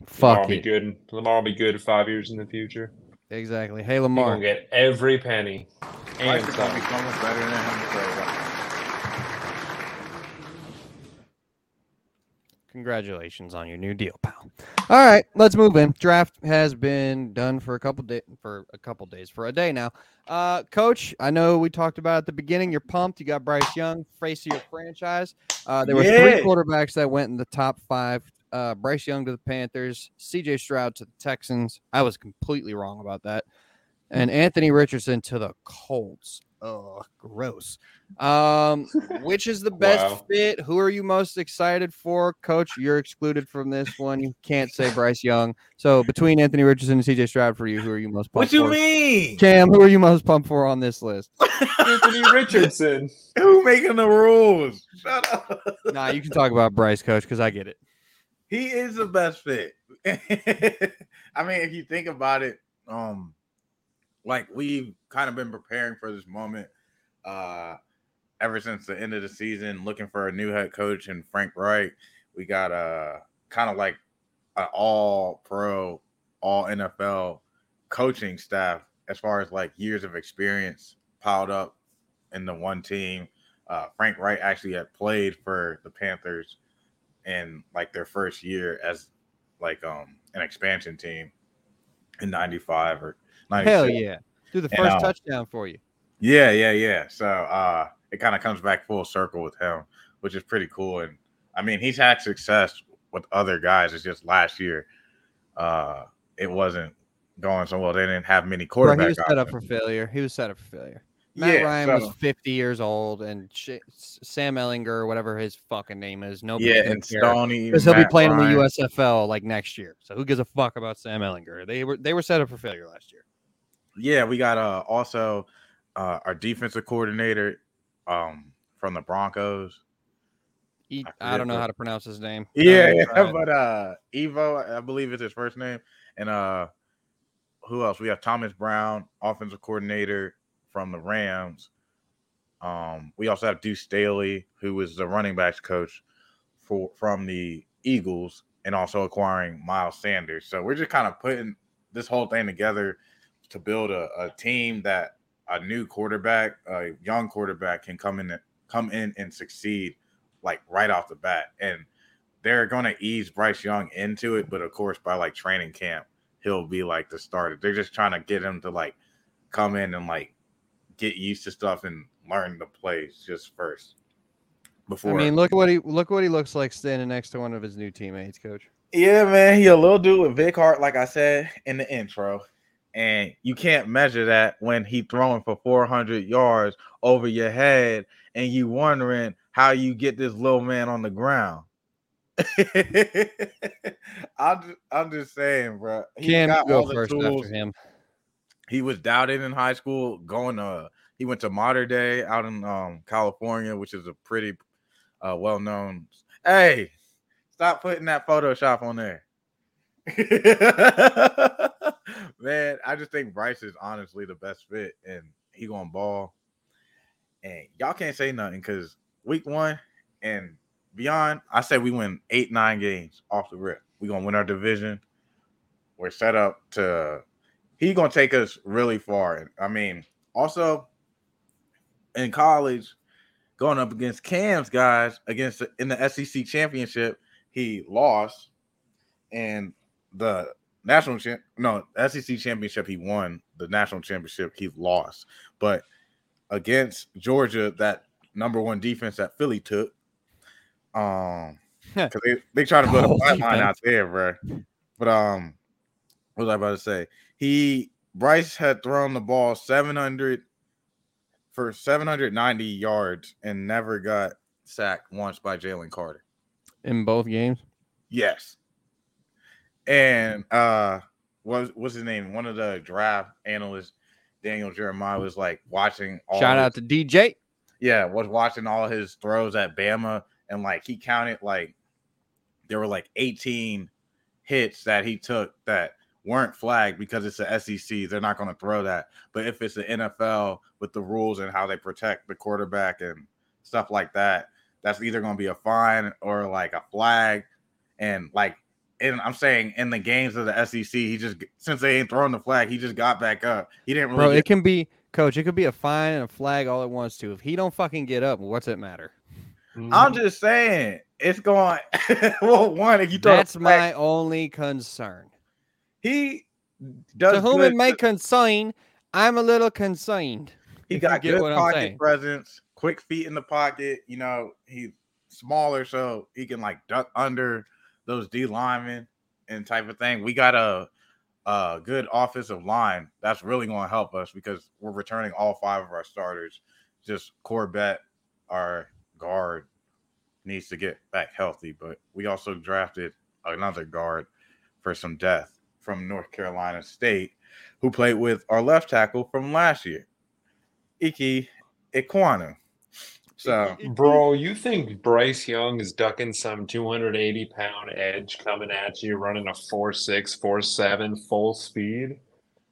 Lamar fuck will be good. Lamar will be good five years in the future. Exactly. Hey Lamar. gonna get every penny. And Life is gonna be so much better than him. So, like, Congratulations on your new deal, pal. All right, let's move in. Draft has been done for a couple days for a couple days for a day now. Uh, Coach, I know we talked about at the beginning. You're pumped. You got Bryce Young, face of your franchise. Uh, there were Yeah. three quarterbacks that went in the top five. Uh, Bryce Young to the Panthers, C.J. Stroud to the Texans. I was completely wrong about that. And Anthony Richardson to the Colts. Oh, gross. Um, which is the best Wow. fit? Who are you most excited for, Coach? You're excluded from this one. You can't say Bryce Young. So between Anthony Richardson and CJ Stroud, for you, who are you most pumped what you for? mean? Cam, who are you most pumped for on this list? Anthony Richardson. Who making the rules? Shut up. nah, you can talk about Bryce, Coach, because I get it. he is the best fit. I mean, if you think about it, um, like we've kind of been preparing for this moment. Uh, ever since the end of the season, looking for a new head coach and Frank Reich. We got a kind of like an all pro, all NFL coaching staff as far as like years of experience piled up in the one team. Uh, Frank Reich actually had played for the Panthers in like their first year as like um an expansion team in 95 or 96. Hell yeah. Do the And, first uh, touchdown for you. Yeah, yeah, yeah. So uh it kind of comes back full circle with him, which is pretty cool. And I mean, he's had success with other guys. It's just last year, uh, it wasn't going so well. They didn't have many Bro, quarterbacks. he was set up for failure. He was set up for failure. Matt yeah, Ryan so- was 50 years old, and sh- Sam Ehlinger, whatever his fucking name is, nobody yeah, and Stoney because he'll be playing Ryan. in the USFL like next year. So who gives a fuck about Sam Ehlinger? They were they were set up for failure last year. Yeah, we got uh also uh our defensive coordinator um from the Broncos. He, I I, don't know how to pronounce his name. Yeah, yeah, but uh Evo, I believe is his first name. And uh who else? We have Thomas Brown, offensive coordinator from the Rams. Um, we also have Deuce Staley, who was the running backs coach for from the Eagles, and also acquiring Miles Sanders. So we're just kind of putting this whole thing together to build a, a team that a new quarterback, a young quarterback, can come in, come in and succeed like right off the bat. And they're going to ease Bryce Young into it, but of course, by like training camp, he'll be like the starter. They're just trying to get him to like come in and like get used to stuff and learn the plays just first. Before, I mean, look what he look what he looks like standing next to one of his new teammates, coach. yeah, man, he a little dude with Vic Hart, like I said in the intro, and you can't measure that when he throwing for 400 yards over your head, and you wondering how you get this little man on the ground. I'm just, I'm just saying, bro. He Cam, got go all the first tools. after him. He was doubted in high school. Going to he went to Mater Dei out in um, California, which is a pretty uh, well known. Hey, stop putting that Photoshop on there. Man, I just think Bryce is honestly the best fit, and he gonna ball. And y'all can't say nothing because week one and beyond, I said we win eight, nine games off the rip. We gonna win our division. We're set up to. He gonna take us really far. And I mean, also in college, going up against Cam's guys against in the SEC championship, he lost, and the national champ no SEC championship he won. The national championship he lost, but against Georgia, that number one defense that Philly took, um, because they they try to build a Oh, flat line out there, bro. But um, what was I about to say? He Bryce had thrown the ball seven hundred for seven hundred ninety yards and never got sacked once by Jalen Carter. in both games. Yes. And uh what what's his name? One of the draft analysts, Daniel Jeremiah, was like watching all Shout his- out to DJ. yeah, was watching all his throws at Bama and like he counted like there were like 18 hits that he took that weren't flagged because it's the SEC. They're not going to throw that. But if it's the NFL with the rules and how they protect the quarterback and stuff like that, that's either going to be a fine or like a flag. And like, and I'm saying in the games of the SEC, he just since they ain't throwing the flag, he just got back up. He didn't really Bro, get it can be coach, it could be a fine and a flag all it wants to. If he don't fucking get up, what's it matter? I'm mm-hmm. just saying it's going. well, one, if you throw the That's flag, my only concern. he does. To whom good it may concern, I'm a little concerned. he if you got get good what I'm pocket presence, quick feet in the pocket. You know, he's smaller, so he can like duck under those D linemen and type of thing. We got a a good offensive line that's really going to help us because we're returning all five of our starters. Just Corbett, our guard, needs to get back healthy, but we also drafted another guard for some death from North Carolina State, who played with our left tackle from last year, Ickey Ekwonu. So Bro, you think Bryce Young is ducking some 280 pound edge coming at you, running a 4'6, 4'7 full speed?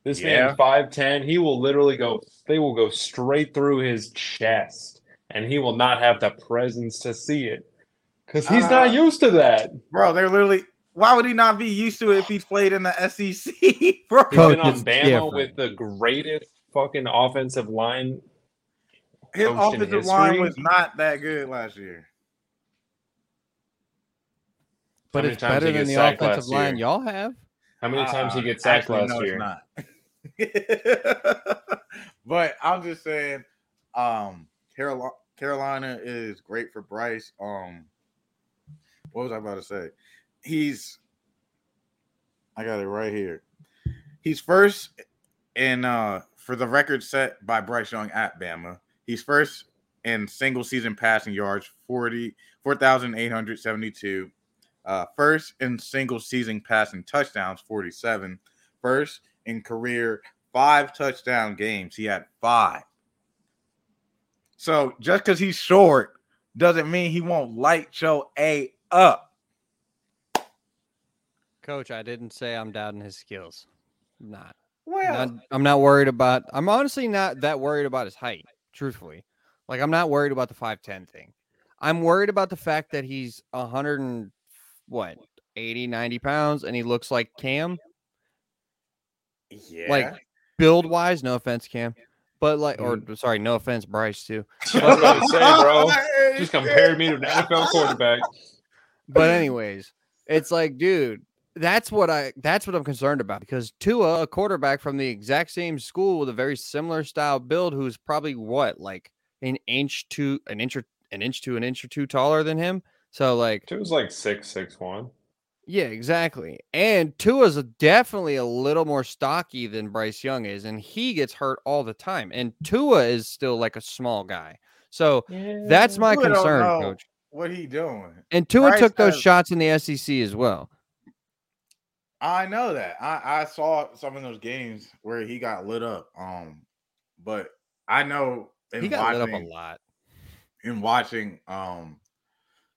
This Yeah. man 5'10, he will literally go, they will go straight through his chest and he will not have the presence to see it because he's Uh, not used to that. Bro, they're literally. Why would he not be used to it if he's played in the SEC, bro? He's Coach, been on Bama different. with the greatest fucking offensive line. His coached in offensive line was not that good last year. But it's better than the offensive line year? y'all have. How many times he Uh, gets sacked actually, last no, it's year? not. but I'm just saying, um, Carolina, Carolina is great for Bryce. Um, what was I about to say? He's, I got it right here. He's first in uh for the record set by Bryce Young at Bama. He's first in single season passing yards, 40 4,872. Uh, first in single season passing touchdowns, 47. First in career five touchdown games. He had five. So just because he's short doesn't mean he won't light your A up. Coach, I didn't say I'm doubting his skills. I'm not. Well, Not- I'm not worried about. I'm honestly not that worried about his height. Truthfully, like I'm not worried about the five ten thing. I'm worried about the fact that he's a hundred and what 80, 90 pounds, and he looks like Cam. yeah. Like build wise, no offense, Cam, but like, or Mm-hmm. sorry, no offense, Bryce too. I was about to say, bro. Just compared me to an NFL quarterback. But anyways, it's like, dude, that's what I that's what I'm concerned about because Tua, a quarterback from the exact same school with a very similar style build, who's probably what like an inch to an inch or an inch to an inch or two taller than him. So like, It was like six, six, one. yeah, exactly. And Tua's a, definitely a little more stocky than Bryce Young is, and he gets hurt all the time. And Tua is still like a small guy. So that's my Tua concern, coach. What he doing? And Tua Bryce took those has- shots in the SEC as well. I know that. I, I saw some of those games where he got lit up. Um, but I know in He got watching, lit up a lot. in watching um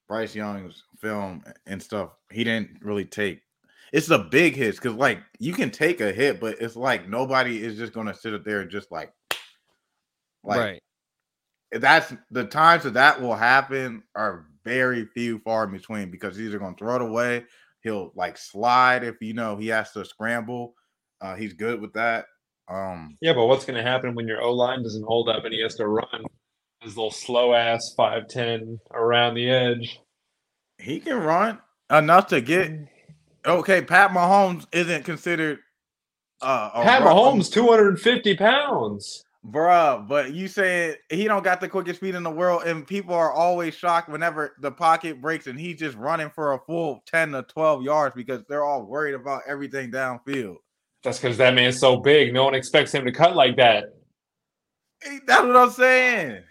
Bryce Young's film and stuff, he didn't really take it's the big hits because like you can take a hit, but it's like nobody is just gonna sit up there and just like like right. that's the times that that will happen are very few far in between because he's either gonna throw it away, he'll like slide if you know he has to scramble. Uh he's good with that. Um Yeah, but what's going to happen when your O line doesn't hold up and he has to run his little slow ass five ten around the edge? he can run enough to get okay. Pat Mahomes isn't considered uh Pat run- Mahomes, two hundred and fifty pounds. Bruh, but you said he don't got the quickest speed in the world, and people are always shocked whenever the pocket breaks and he's just running for a full 10 to 12 yards because they're all worried about everything downfield. That's because that man's so big. No one expects him to cut like that. That's what I'm saying.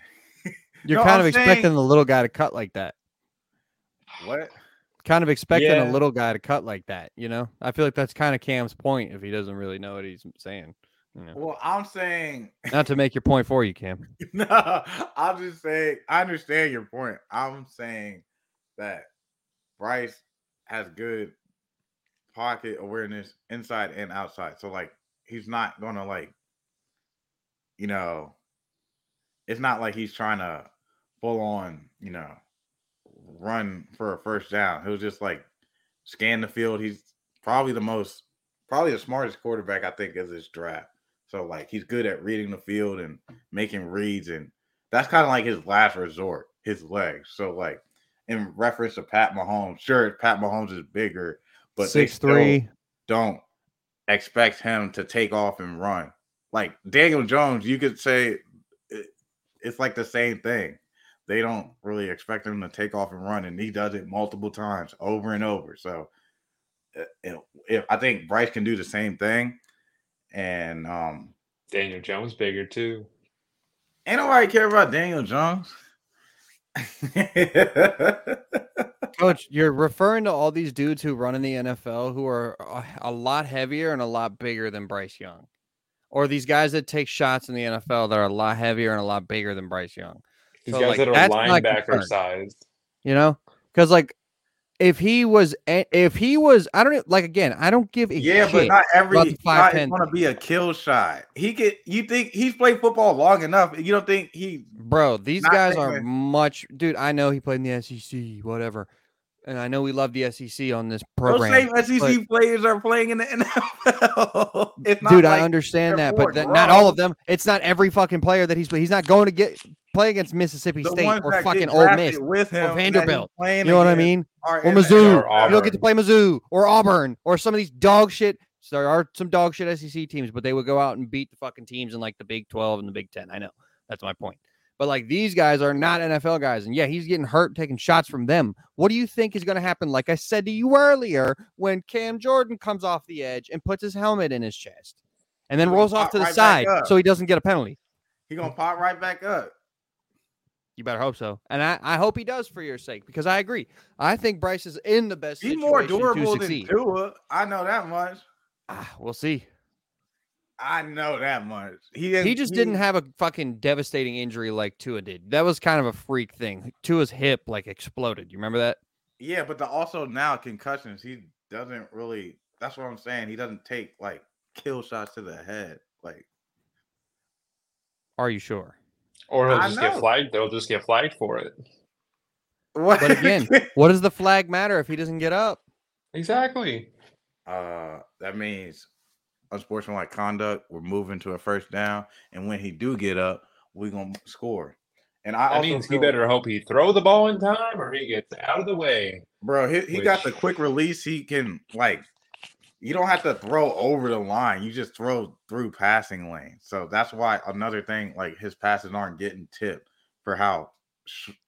You're No, kind I'm of expecting saying- the little guy to cut like that. What? Kind of expecting Yeah. a little guy to cut like that. You know, I feel like that's kind of Cam's point if he doesn't really know what he's saying. You know? Well, I'm saying Not to make your point for you, Cam. no, I'm just saying I understand your point. I'm saying that Bryce has good pocket awareness inside and outside. So like he's not gonna like, you know, it's not like he's trying to full on, you know, run for a first down. He'll just like scan the field. He's probably the most probably the smartest quarterback I think of this draft. So like he's good at reading the field and making reads, and that's kind of like his last resort, his legs. So like in reference to Pat Mahomes, sure Pat Mahomes is bigger, but they Six three. don't expect him to take off and run. Like Daniel Jones, you could say it's like the same thing. They don't really expect him to take off and run, and he does it multiple times over and over. So if I think Bryce can do the same thing, and um, Daniel Jones bigger too. ain't nobody care about Daniel Jones. Coach, you're referring to all these dudes who run in the NFL who are a, a lot heavier and a lot bigger than Bryce Young, or these guys that take shots in the NFL that are a lot heavier and a lot bigger than Bryce Young. These So, guys like, that are linebacker concern. sized. You know, because like if he was, if he was, I don't like again, I don't give a Yeah, but not every shot 5'10". is going to be a kill shot. He could. You think he's played football long enough? You don't think he? Bro, these guys are much, dude. I know he played in the SEC, whatever, and I know we love the SEC on this program. Those program. same SEC players are playing in the NFL. It's not Dude, like I understand that, but that, not all of them. It's not every fucking player that he's he's not going to get play against Mississippi the State or fucking get Ole Miss. with him, that he's Vanderbilt. You know what I mean? Or in Mizzou. Or You don't get to Auburn. play Mizzou or Auburn or some of these dog shit. So there are some dog shit SEC teams, but they would go out and beat the fucking teams in like the Big 12 and the Big 10. I know. That's my point. But like these guys are not NFL guys. And yeah, he's getting hurt taking shots from them. What do you think is going to happen? Like I said to you earlier, when Cam Jordan comes off the edge and puts his helmet in his chest and then rolls off to the right side so he doesn't get a penalty. He gonna pop right back up. You better hope so. And I, I hope he does for your sake because I agree. I think Bryce is in the best He's more durable than. Tua. I know that much. Ah, we'll see. I know that much. He He just didn't have a fucking devastating injury like Tua did. That was kind of a freak thing. Tua's hip like exploded. You remember that? Yeah, but the also now concussions. He doesn't really. That's what I'm saying. He doesn't take like kill shots to the head. Like Are you sure? Or he'll I just get flagged. They'll just get flagged for it. what? But again, what does the flag matter if he doesn't get up? Exactly. uh, that means unsportsmanlike conduct. We're moving to a first down, and when he do get up, we're gonna score. And I That also means he better hope he throw the ball in time or he gets out of the way. bro. He, he got the quick release. He can like. You don't have to throw over the line. You just throw through passing lane. So that's why another thing, like his passes aren't getting tipped for how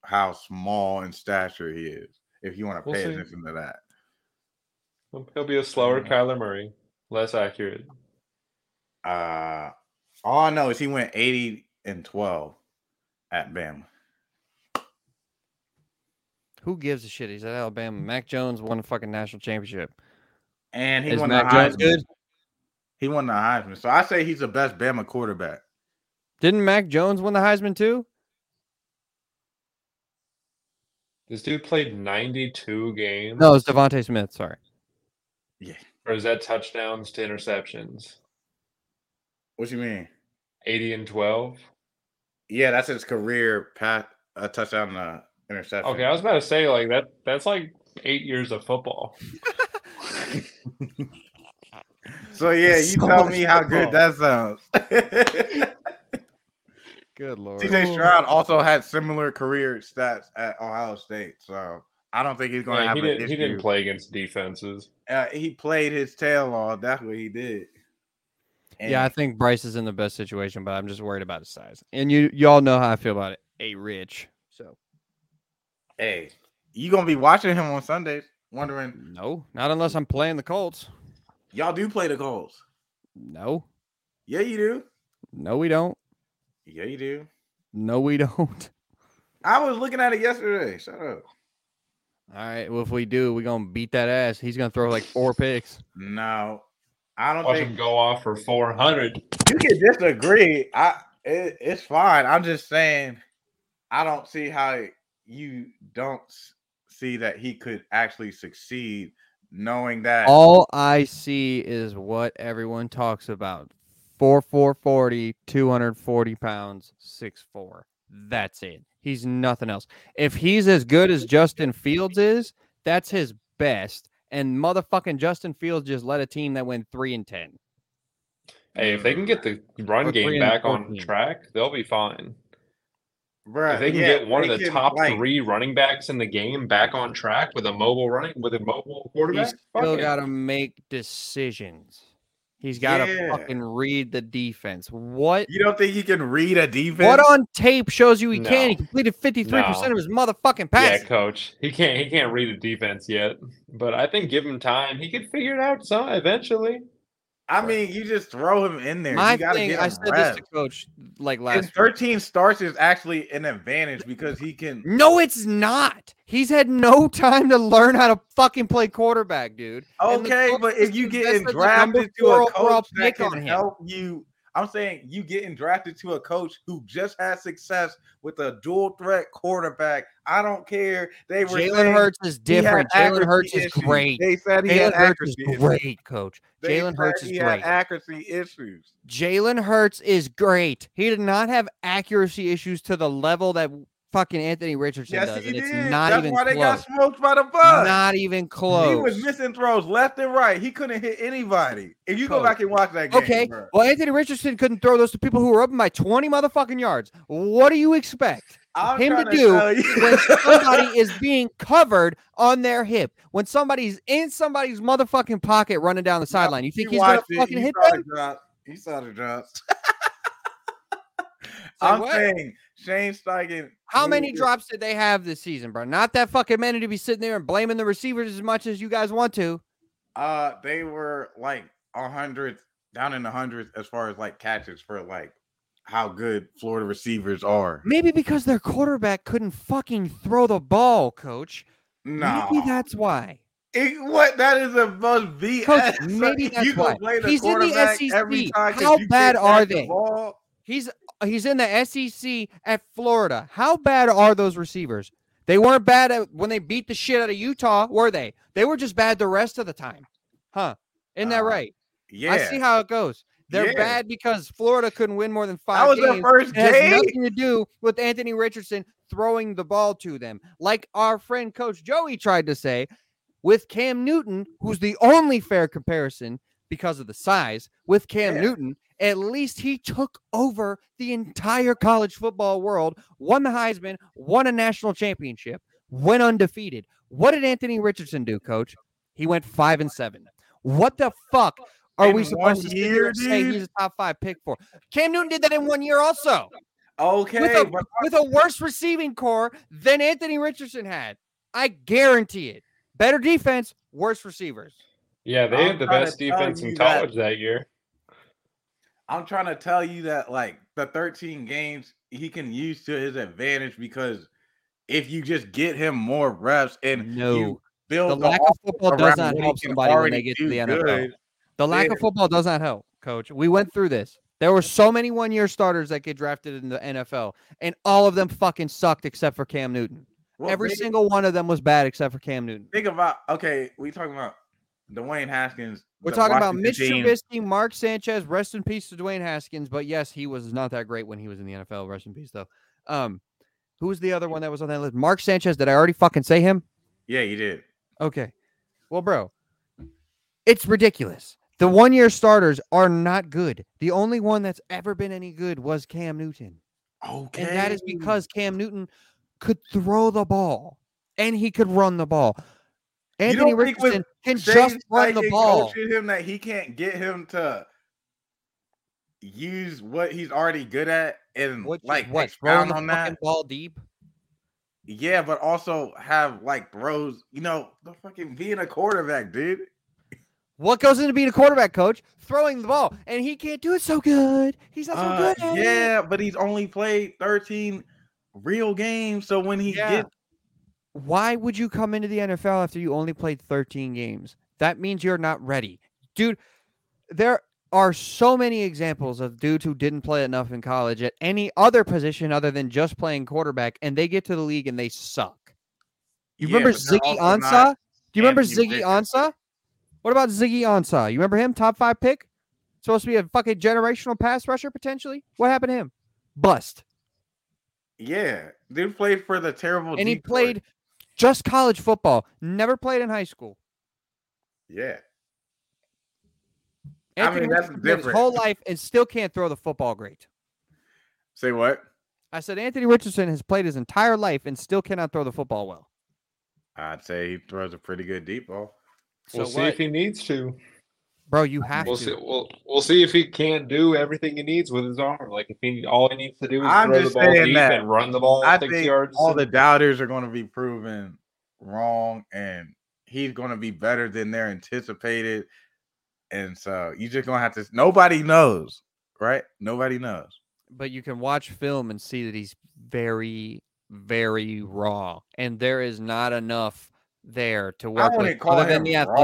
how small in stature he is. If you want to We'll pay see. attention to that. He'll be a slower Mhm. Kyler Murray, less accurate. Uh, all I know is he went 80 and 12 at Bama. Who gives a shit? He's at Alabama. Mac Jones won a fucking national championship. And he Is won Mac the Jones Heisman. good? He won the Heisman. So I say he's the best Bama quarterback. Didn't Mac Jones win the Heisman too? This dude played 92 games. No, it's DeVonta Smith. Sorry. Or is that touchdowns to interceptions? What you mean? 80 and 12? Yeah, that's his career path, a touchdown, uh, interception. Okay, I was about to say, like, that. that's like eight years of football. So yeah, you So tell much me how football. good that sounds. Good lord. TJ Stroud also had similar career stats at Ohio State, so I don't think he's going to Yeah, have he, an didn't, issue. he didn't play against defenses. Uh, he played his tail off. That's what he did. Yeah, I think Bryce is in the best situation, but I'm just worried about his size. And you y'all know how I feel about it. A rich. So Hey, you gonna be watching him on Sundays? Wondering, no, not unless I'm playing the Colts. y'all do play the Colts? No, Yeah, you do. no, we don't. Yeah, you do. No, we don't. I was looking at it yesterday. Shut up. All right. Well, if we do, we're gonna beat that ass. He's gonna throw like four picks. No, I don't Watch think him go off for 400. you can disagree. I it, it's fine. I'm just saying, I don't see how you don't see that he could actually succeed, knowing that. All I see is what everyone talks about. 4 4 40, 240 pounds, 6 4. That's it. He's nothing else. If he's as good as Justin Fields is, that's his best. And motherfucking Justin Fields just led a team that went 3 and 10. Hey, if they can get the run Or game back on track, they'll be fine. Bruh, If they can yeah, get one of the top like, three running backs in the game back on track with a mobile running with a mobile quarterback, He's still got to make decisions. He's got to Yeah. fucking read the defense. What? You don't think he can read a defense? What on tape shows you he can? He completed 53% No. of his motherfucking pass. Yeah, coach. He can't he can't read the defense yet. But I think give him time. He could figure it out some eventually. I mean, you just throw him in there. My you thing, get I said this to coach like last. 13 starts is actually an advantage because he can. No, it's not. He's had no time to learn how to fucking play quarterback, dude. Okay, but if you get drafted to a coach that can help you, I'm saying you getting drafted to a coach who just had success with a dual threat quarterback. I don't care. They were Jalen Hurts is different. Jalen Hurts is issues. great. They said he had Jalen Hurts is accuracy issues. great, coach. Jalen Hurts is he had great. accuracy issues. Jalen Hurts is great. He did not have accuracy issues to the level that fucking Anthony Richardson Yes, does, he and it's did. not That's even why they got smoked by the bus. Not even close. He was missing throws left and right. He couldn't hit anybody. If you go back and watch that game, Okay, bro, well, Anthony Richardson couldn't throw those to people who were up by 20 motherfucking yards. What do you expect I'm him to trying do when somebody is being covered on their hip? When somebody's in somebody's motherfucking pocket running down the sideline, you think he's gonna it, fucking you hit saw them? the drop. You saw the drops. I'm what? saying Shane Steichen. How many drops did they have this season, bro? Not that fucking many to be sitting there and blaming the receivers as much as you guys want to. Uh, they were like a hundred down in the hundreds as far as like catches for like how good Florida receivers are. Maybe because their quarterback couldn't fucking throw the ball, coach. No, Maybe that's why. It- what that is a most BS. Coach, maybe that's you why. He's in the SEC. How bad are the they? ball? He's he's in the SEC at Florida. How bad are those receivers? They weren't bad at, when they beat the shit out of Utah, were they? They were just bad the rest of the time. Huh. Isn't that Uh, right? Yeah, I see how it goes. They're Yeah. bad because Florida couldn't win more than five. that was games. their first It has game. nothing to do with Anthony Richardson throwing the ball to them. Like our friend Coach Joey tried to say, with Cam Newton, who's the only fair comparison because of the size, with Cam Yeah. Newton, at least he took over the entire college football world, won the Heisman, won a national championship, went undefeated. What did Anthony Richardson do, coach? He went five and seven. What the fuck are In we supposed to year, say he's a top five pick for? Cam Newton did that in one year also Okay, with a, but with a worse receiving corps than Anthony Richardson had. I guarantee it. Better defense, worse receivers. Yeah, they I'm had the best defense you in that- college that year. I'm trying to tell you that like the 13 games he can use to his advantage because if you just get him more reps and No. you build The the lack of football does not help somebody when they get to the NFL. good, The lack of football does not help, coach. We went through this. There were so many one year starters that get drafted in the NFL, and all of them fucking sucked except for Cam Newton. Well, Every think- single one of them was bad except for Cam Newton. Think about okay, we talking about Dwayne Haskins. We're talking about Mitch team. Trubisky, Mark Sanchez. Rest in peace to Dwayne Haskins. But yes, he was not that great when he was in the NFL. Rest in peace, though. Um, who was the other one that was on that list? Mark Sanchez. Did I already fucking say him? Yeah, you did. Okay. Well, bro, it's ridiculous. The one year starters are not good. The only one that's ever been any good was Cam Newton. Okay. And that is because Cam Newton could throw the ball and he could run the ball. You Anthony don't think with Richardson can Shane just run the Steichen ball. him that he can't get him to use what he's already good at and What, like what throwing expound on fucking that. ball deep? Yeah, but also have like throws, you know, the fucking being a quarterback, dude. What goes into being a quarterback coach? Throwing the ball, and he can't do it so good. He's not so Uh, good. At it. yeah, but he's only played 13 real games. So when he Yeah. gets Why would you come into the NFL after you only played 13 games? That means you're not ready, dude. There are so many examples of dudes who didn't play enough in college at any other position other than just playing quarterback, and they get to the league and they suck. You Yeah, remember Ziggy Ansah? Do you remember Ziggy. Ansah? What about Ziggy Ansah? You remember him? Top five pick? Supposed to be a fucking generational pass rusher potentially? What happened to him? Bust. Yeah, dude played for the terrible. And he played just college football, never played in high school. Yeah, I Anthony mean, that's Richardson played his whole life and still can't throw the football great. say what? I said Anthony Richardson has played his entire life and still cannot throw the football well. I'd say he throws a pretty good deep ball. So we'll see what? if he needs to. Bro, you have We'll to. see. We'll, we'll see if he can't do everything he needs with his arm. Like if he all he needs to do is I'm throw the ball saying deep that and run the ball I six think yards. all the doubters are going to be proven wrong, and he's going to be better than they're anticipated. And so you're just going to have to. Nobody knows, right? Nobody knows. but you can watch film and see that he's very, very raw, and there is not enough there to work with call other than him the raw.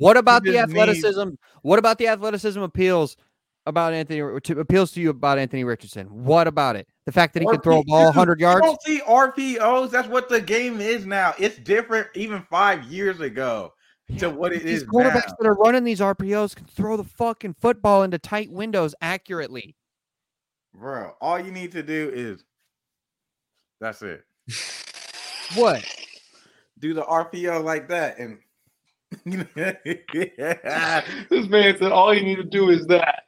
What about the athleticism? What about the athleticism appeals about Anthony to, appeals to you about Anthony Richardson? What about it? The fact that he can throw a ball 100 yards? Don't see RPOs. That's what the game is now. It's different even five years ago to what it these is quarterbacks now. that are running these RPOs can throw the fucking football into tight windows accurately. Bro, all you need to do is that's it. What? Do the RPO like that and This man said all you need to do is that.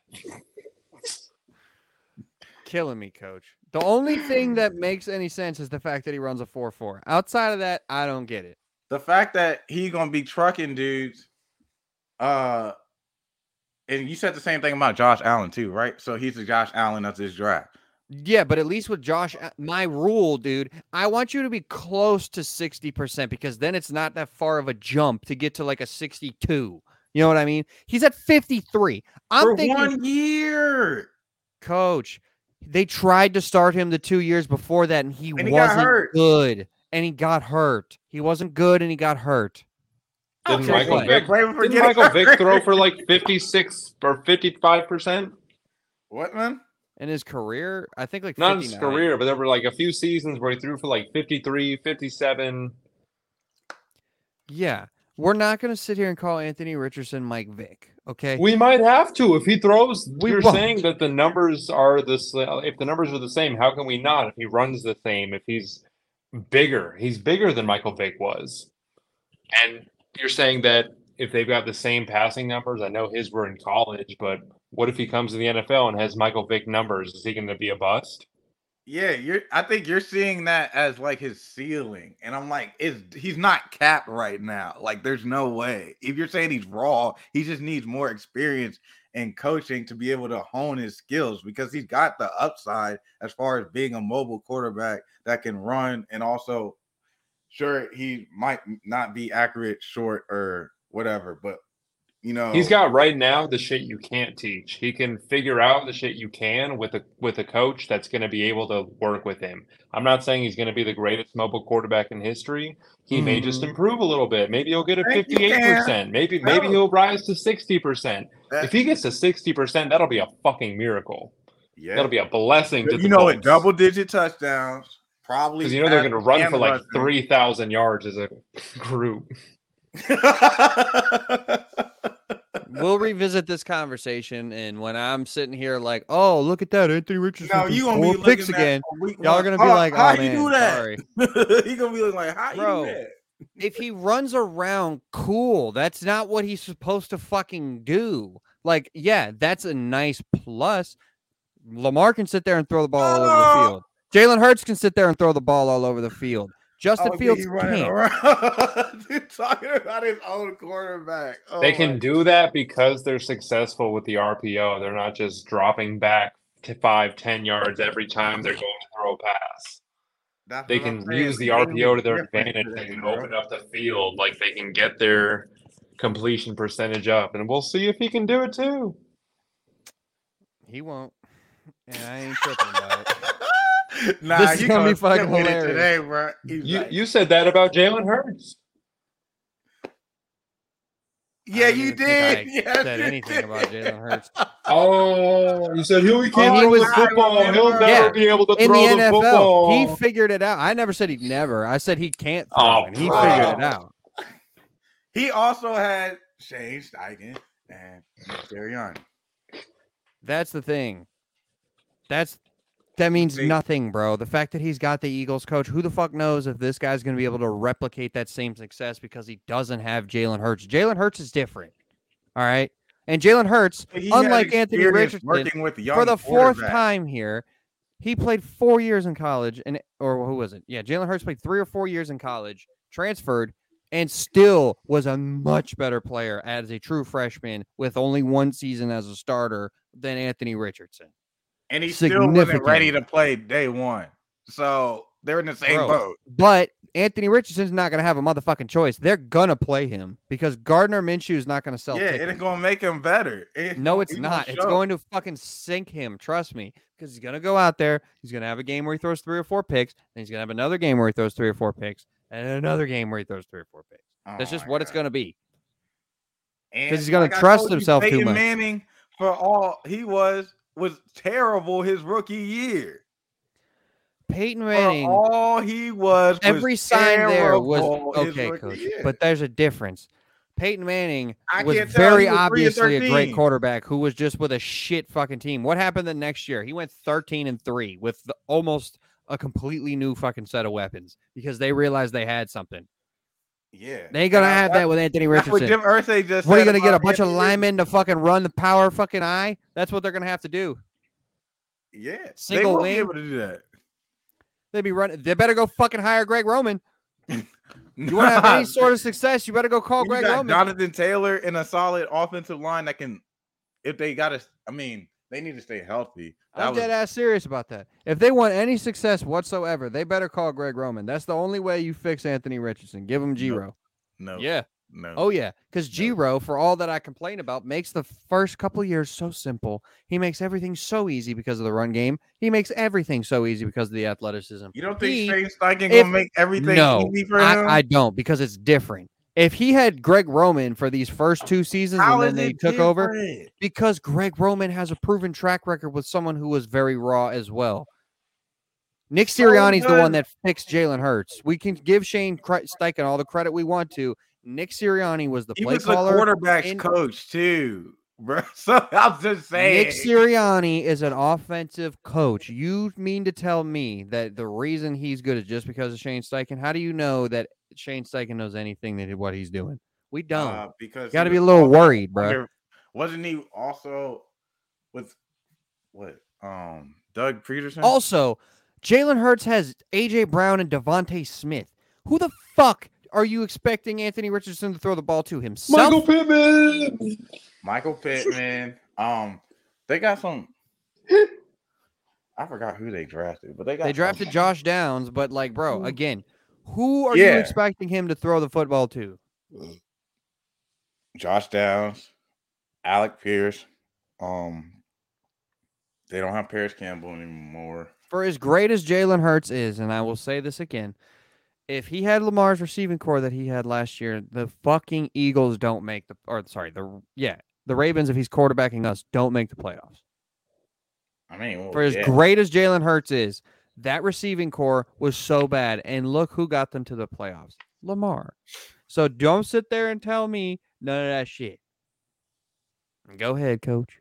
Killing me, coach. The only thing that makes any sense is the fact that he runs a 4 4. Outside of that, I don't get it. the fact that he gonna be trucking dudes, uh, and you said the same thing about Josh Allen too, right? So he's the Josh Allen of this draft. Yeah, but at least with Josh, uh, my rule, dude, I want you to be close to 60% because then it's not that far of a jump to get to like a 62. You know what I mean? He's at 53. I'm For thinking, one year, coach, they tried to start him the two years before that and he, And he wasn't hurt. good and he got hurt. He wasn't good and he got hurt. Didn't Okay, Michael? Vick Blame him for didn't Michael Vick throw for like 56 or 55 percent? What man? In his career, I think like Not in his career, but there were like a few seasons where he threw for like 53, 57. Yeah. We're not going to sit here and call Anthony Richardson Mike Vick. Okay. We might have to if he throws. We you're won't. saying that the numbers are this. if the numbers are the same. How can we not? If he runs the same, if he's bigger, he's bigger than Michael Vick was. And you're saying that if they've got the same passing numbers, I know his were in college, but what if he comes to the NFL and has Michael Vick numbers? Is he going to be a bust? Yeah, you're. I think you're seeing that as like his ceiling, and I'm like, is he's not capped right now? Like, there's no way. If you're saying he's raw, he just needs more experience and coaching to be able to hone his skills because he's got the upside as far as being a mobile quarterback that can run and also, sure, he might not be accurate, short or whatever, but you know, He's got right now the shit you can't teach. He can figure out the shit you can with a with a coach that's going to be able to work with him. I'm not saying he's going to be the greatest mobile quarterback in history. He may just Mhm. improve a little bit. Maybe he'll get a 58%. Maybe maybe he'll rise to 60%. that- If he gets to 60%, that'll be a fucking miracle. yeah, That'll be a blessing to you the know, Colts. it double digit touchdowns. Probably because you know they're going to run for like 3,000 yards as a group. we'll revisit this conversation and when I'm sitting here like, oh, look at that, Anthony Richardson. no, threw you gonna be picks again. Y'all are gonna be Oh, like, how oh you man, do that? sorry. he gonna be looking like, how Bro. you do that? If he runs around, cool. That's not what he's supposed to fucking do. Like, yeah, that's a nice plus. Lamar can sit there and throw the ball all over the Oh. field. Jalen Hurts can sit there and throw the ball all over the field. Justin Oh, Fields he running can't. around. Dude, talking about his own quarterback. Oh They can do that because they're successful with the RPO. They're not just dropping back to five, ten yards every time they're going to throw a pass. That's They can use the RPO to their advantage. They can open up the field. Like they can get their completion percentage up. And we'll see if he can do it too. He won't. And I ain't tripping about it. nah, This is you gonna be fucking with it hilarious. today, bro. He's You like, you said that about Jalen Hurts. yeah, you did. I said you anything did. about Jalen Hurts. Oh, you said he can't Oh, throw he the was- football. He'll Yeah. never be able to in throw the the, NFL. football. He figured it out. I never said he'd never. I said he can't throw, Oh, and he bro. figured it out. He also had Shane Steichen and Sirianni. That's the thing. That's that means nothing, bro. The fact that he's got the Eagles coach, who the fuck knows if this guy's going to be able to replicate that same success because he doesn't have Jalen Hurts. Jalen Hurts is different. All right. And Jalen Hurts, He unlike Anthony Richardson, working with young for the fourth time here, he played four years in college, and or who was it? Yeah, Jalen Hurts played three or four years in college, transferred, and still was a much better player as a true freshman with only one season as a starter than Anthony Richardson. And he still wasn't ready to play day one. So they're in the same Bro, boat. But Anthony Richardson's not going to have a motherfucking choice. They're gonna play him because Gardner Minshew is not going to sell Yeah, tickets. it's gonna make him better. It- No, it's not. It's going to fucking sink him. Trust me, because he's gonna go out there. He's gonna have a game where he throws three or four picks, and he's gonna have another game where he throws three or four picks, and another game where he throws three or four picks. Oh That's Oh just my what it's gonna be. And he's gonna like I trust told you, himself too much. Manning for all he was was terrible his rookie year. Peyton For Manning, all he was, was every sign there was okay, coach. year. But there's a difference. Peyton Manning I was very was obviously a great quarterback who was just with a shit fucking team. What happened the next year? He went 13 and 3 with the, almost a completely new fucking set of weapons because they realized they had something. Yeah, They ain't gonna And I- have that with Anthony That's what Richardson. Jim Irsay just. What are you gonna get? A bunch of Anthony linemen to fucking run the power fucking eye? That's what they're gonna have to do. Richardson. Yeah, Single they wing. be able to do that. They'd be running. They better go fucking hire Greg Roman. You want to have any sort of success? You better go call you Greg got Roman. Jonathan Taylor in a solid offensive line that can, if they got to, I mean, they need to stay healthy. That I'm was- dead ass serious about that. If they want any success whatsoever, they better call Greg Roman. That's the only way you fix Anthony Richardson. Give him Giro. no, Yeah. no. Oh yeah, because No. Giro, for all that I complain about, makes the first couple years so simple. He makes everything so easy because of the run game. He makes everything so easy because of the athleticism. You don't think He- Shane Steichen if- gonna make everything no, easy for him? I, I don't because it's different. If he had Greg Roman for these first two seasons How and then they took over, because Greg Roman has a proven track record with someone who was very raw as well. Nick Sirianni's the one that fixed Jalen Hurts. We can give Shane Steichen all the credit we want to. Nick Sirianni was the He play was the quarterback's coach too, bro. So I'm just saying. Nick Sirianni is an offensive coach. You mean to tell me that the reason he's good is just because of Shane Steichen? How do you know that Shane Steichen knows anything that what he's doing? We don't. Uh, because you Got to be a little worried, bro. Wasn't he also with what? Um, Doug Pederson. Also, Jalen Hurts has AJ Brown and DeVonta Smith. Who the fuck are you expecting Anthony Richardson to throw the ball to himself? Michael Pittman. Michael Pittman. um, they got some. I forgot who they drafted, but they got they some- drafted Josh Downs, but like, bro, again, who are you expecting him to throw the football to? Josh Downs, Alec Pierce. Um, they don't have Parris Campbell anymore. For as great as Jalen Hurts is, and I will say this again, if he had Lamar's receiving corps that he had last year, the fucking Eagles don't make the or sorry, the yeah, the Ravens, if he's quarterbacking us, don't make the playoffs. I mean, well, For as yeah. great as Jalen Hurts is, that receiving corps was so bad. And look who got them to the playoffs. Lamar. So don't sit there and tell me none of that shit. Go ahead, coach.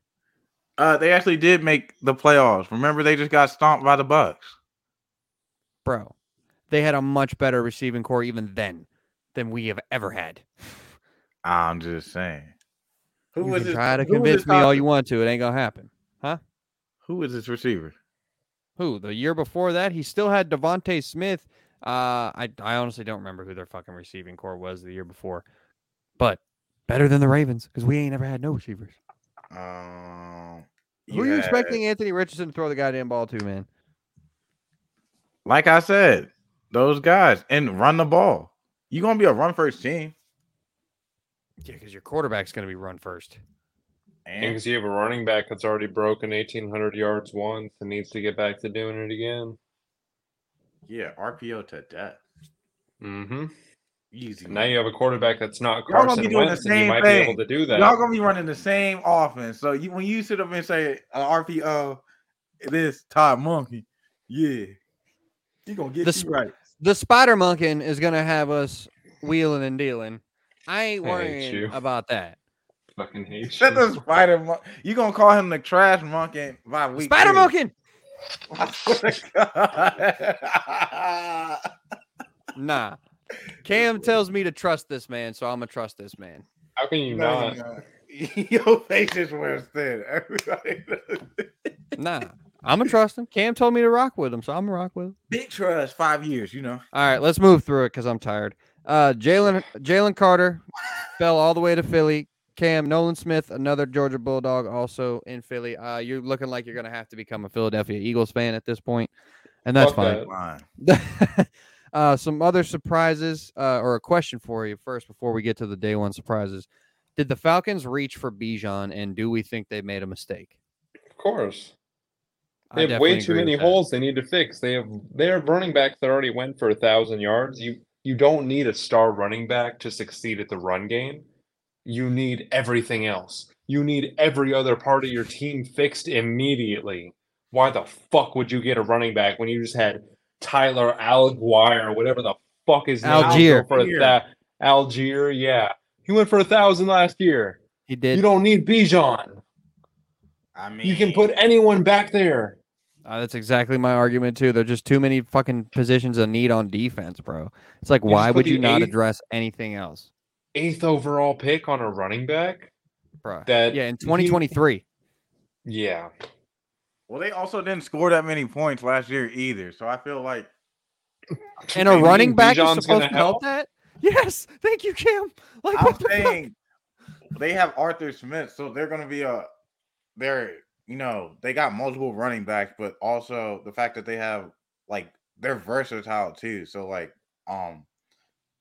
Uh, they actually did make the playoffs. Remember, they just got stomped by the Bucs. Bro. They had a much better receiving corps even then than we have ever had. I'm just saying. Who you was can this? try to convince me all you want to. It ain't gonna happen. Huh? Who was this receiver? Who? The year before that, he still had DeVonta Smith. Uh, I I honestly don't remember who their fucking receiving core was the year before, but better than the Ravens because we ain't ever had no receivers. Um, Who are you had- expecting Anthony Richardson to throw the goddamn ball to, man? Like I said, those guys and run the ball. You gonna be a run first team, Yeah, because your quarterback's gonna be run first. And and because you have a running back that's already broken 1,800 yards once and needs to get back to doing it again. yeah, RPO to death. Mm-hmm. Easy. Now you have a quarterback that's not Y'all gonna Carson be doing the Wentz, and you same might be able to do that. Y'all gonna be running the same offense. So you when you sit up and say uh, RPO, this Todd Monken, yeah, he gonna get The you right. The Spider monkey is gonna have us wheeling and dealing. I ain't I hate worrying you. about that. Fucking hate Shut you. the spider monkey. You gonna call him the trash monkey by week? Spider two. Monken. I swear to God. Nah. Cam tells me to trust this man, so I'm gonna trust this man. How can you No, not? not. Your face is worse than everybody. knows. Nah. I'm gonna trust him. Cam told me to rock with him, so I'm gonna rock with him. Big trust, five years. You know. All right, let's move through it because I'm tired. Uh, Jalen Jalen Carter fell all the way to Philly. Cam Nolan Smith, another Georgia Bulldog, also in Philly. Uh, you're looking like you're gonna have to become a Philadelphia Eagles fan at this point, and that's Fuck fine. that. Fine. uh, some other surprises, uh, or a question for you first before we get to the day one surprises. Did the Falcons reach for Bijan, and do we think they made a mistake? Of course. I They have way too many with that. holes they need to fix. They have they have running backs that already went for a thousand yards. You you don't need a star running back to succeed at the run game. You need everything else. you need every other part of your team fixed immediately. Why the fuck would you get a running back when you just had Tyler Allgeier whatever the fuck is Allgeier. for that Allgeier? Yeah, he went for a thousand last year. He did. You don't need Bijan. I mean, You can put anyone back there. Uh, that's exactly my argument too. There's just too many fucking positions of need on defense, bro. It's like, You why would you not eighth- address anything else, Eighth overall pick on a running back. bro? That yeah, in he- 2023. Yeah, Well, they also didn't score that many points last year either. So I feel like And a running mean back is supposed gonna help help? that? Yes. Thank you, Cam. Like, I'm what the fuck? they have Arthur Smith, so they're gonna be a they're you know they got multiple running backs, but also the fact that they have like they're versatile too. So like um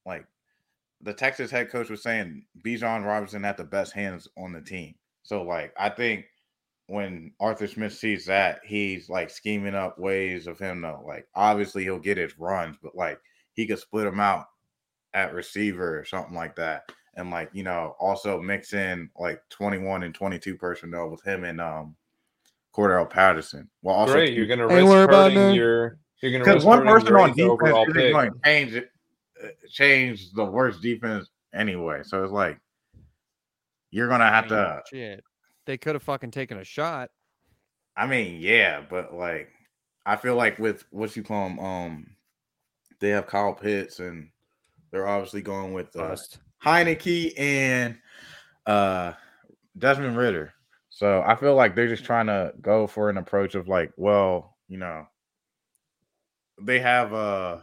like the Texas head coach was saying Bijan Robinson had the best hands on the team. So like I think when Arthur Smith sees that, he's like scheming up ways of him to like obviously he'll get his runs, but like he could split them out at receiver or something like that. And like, you know, also mix in like 21 and 22 personnel with him and um Cordell Patterson. Well also great. You're gonna risk worry about hurting your. You're gonna because one person on defense isn't going to change it, uh, change the worst defense anyway. So it's like you're gonna have mean, to. Shit. They could have fucking taken a shot. I mean, yeah, but like I feel like with what you call them, um, they have Kyle Pitts and they're obviously going with uh, Bust. Heinicke and uh Desmond Ridder. So I feel like they're just trying to go for an approach of like, well, you know, they have uh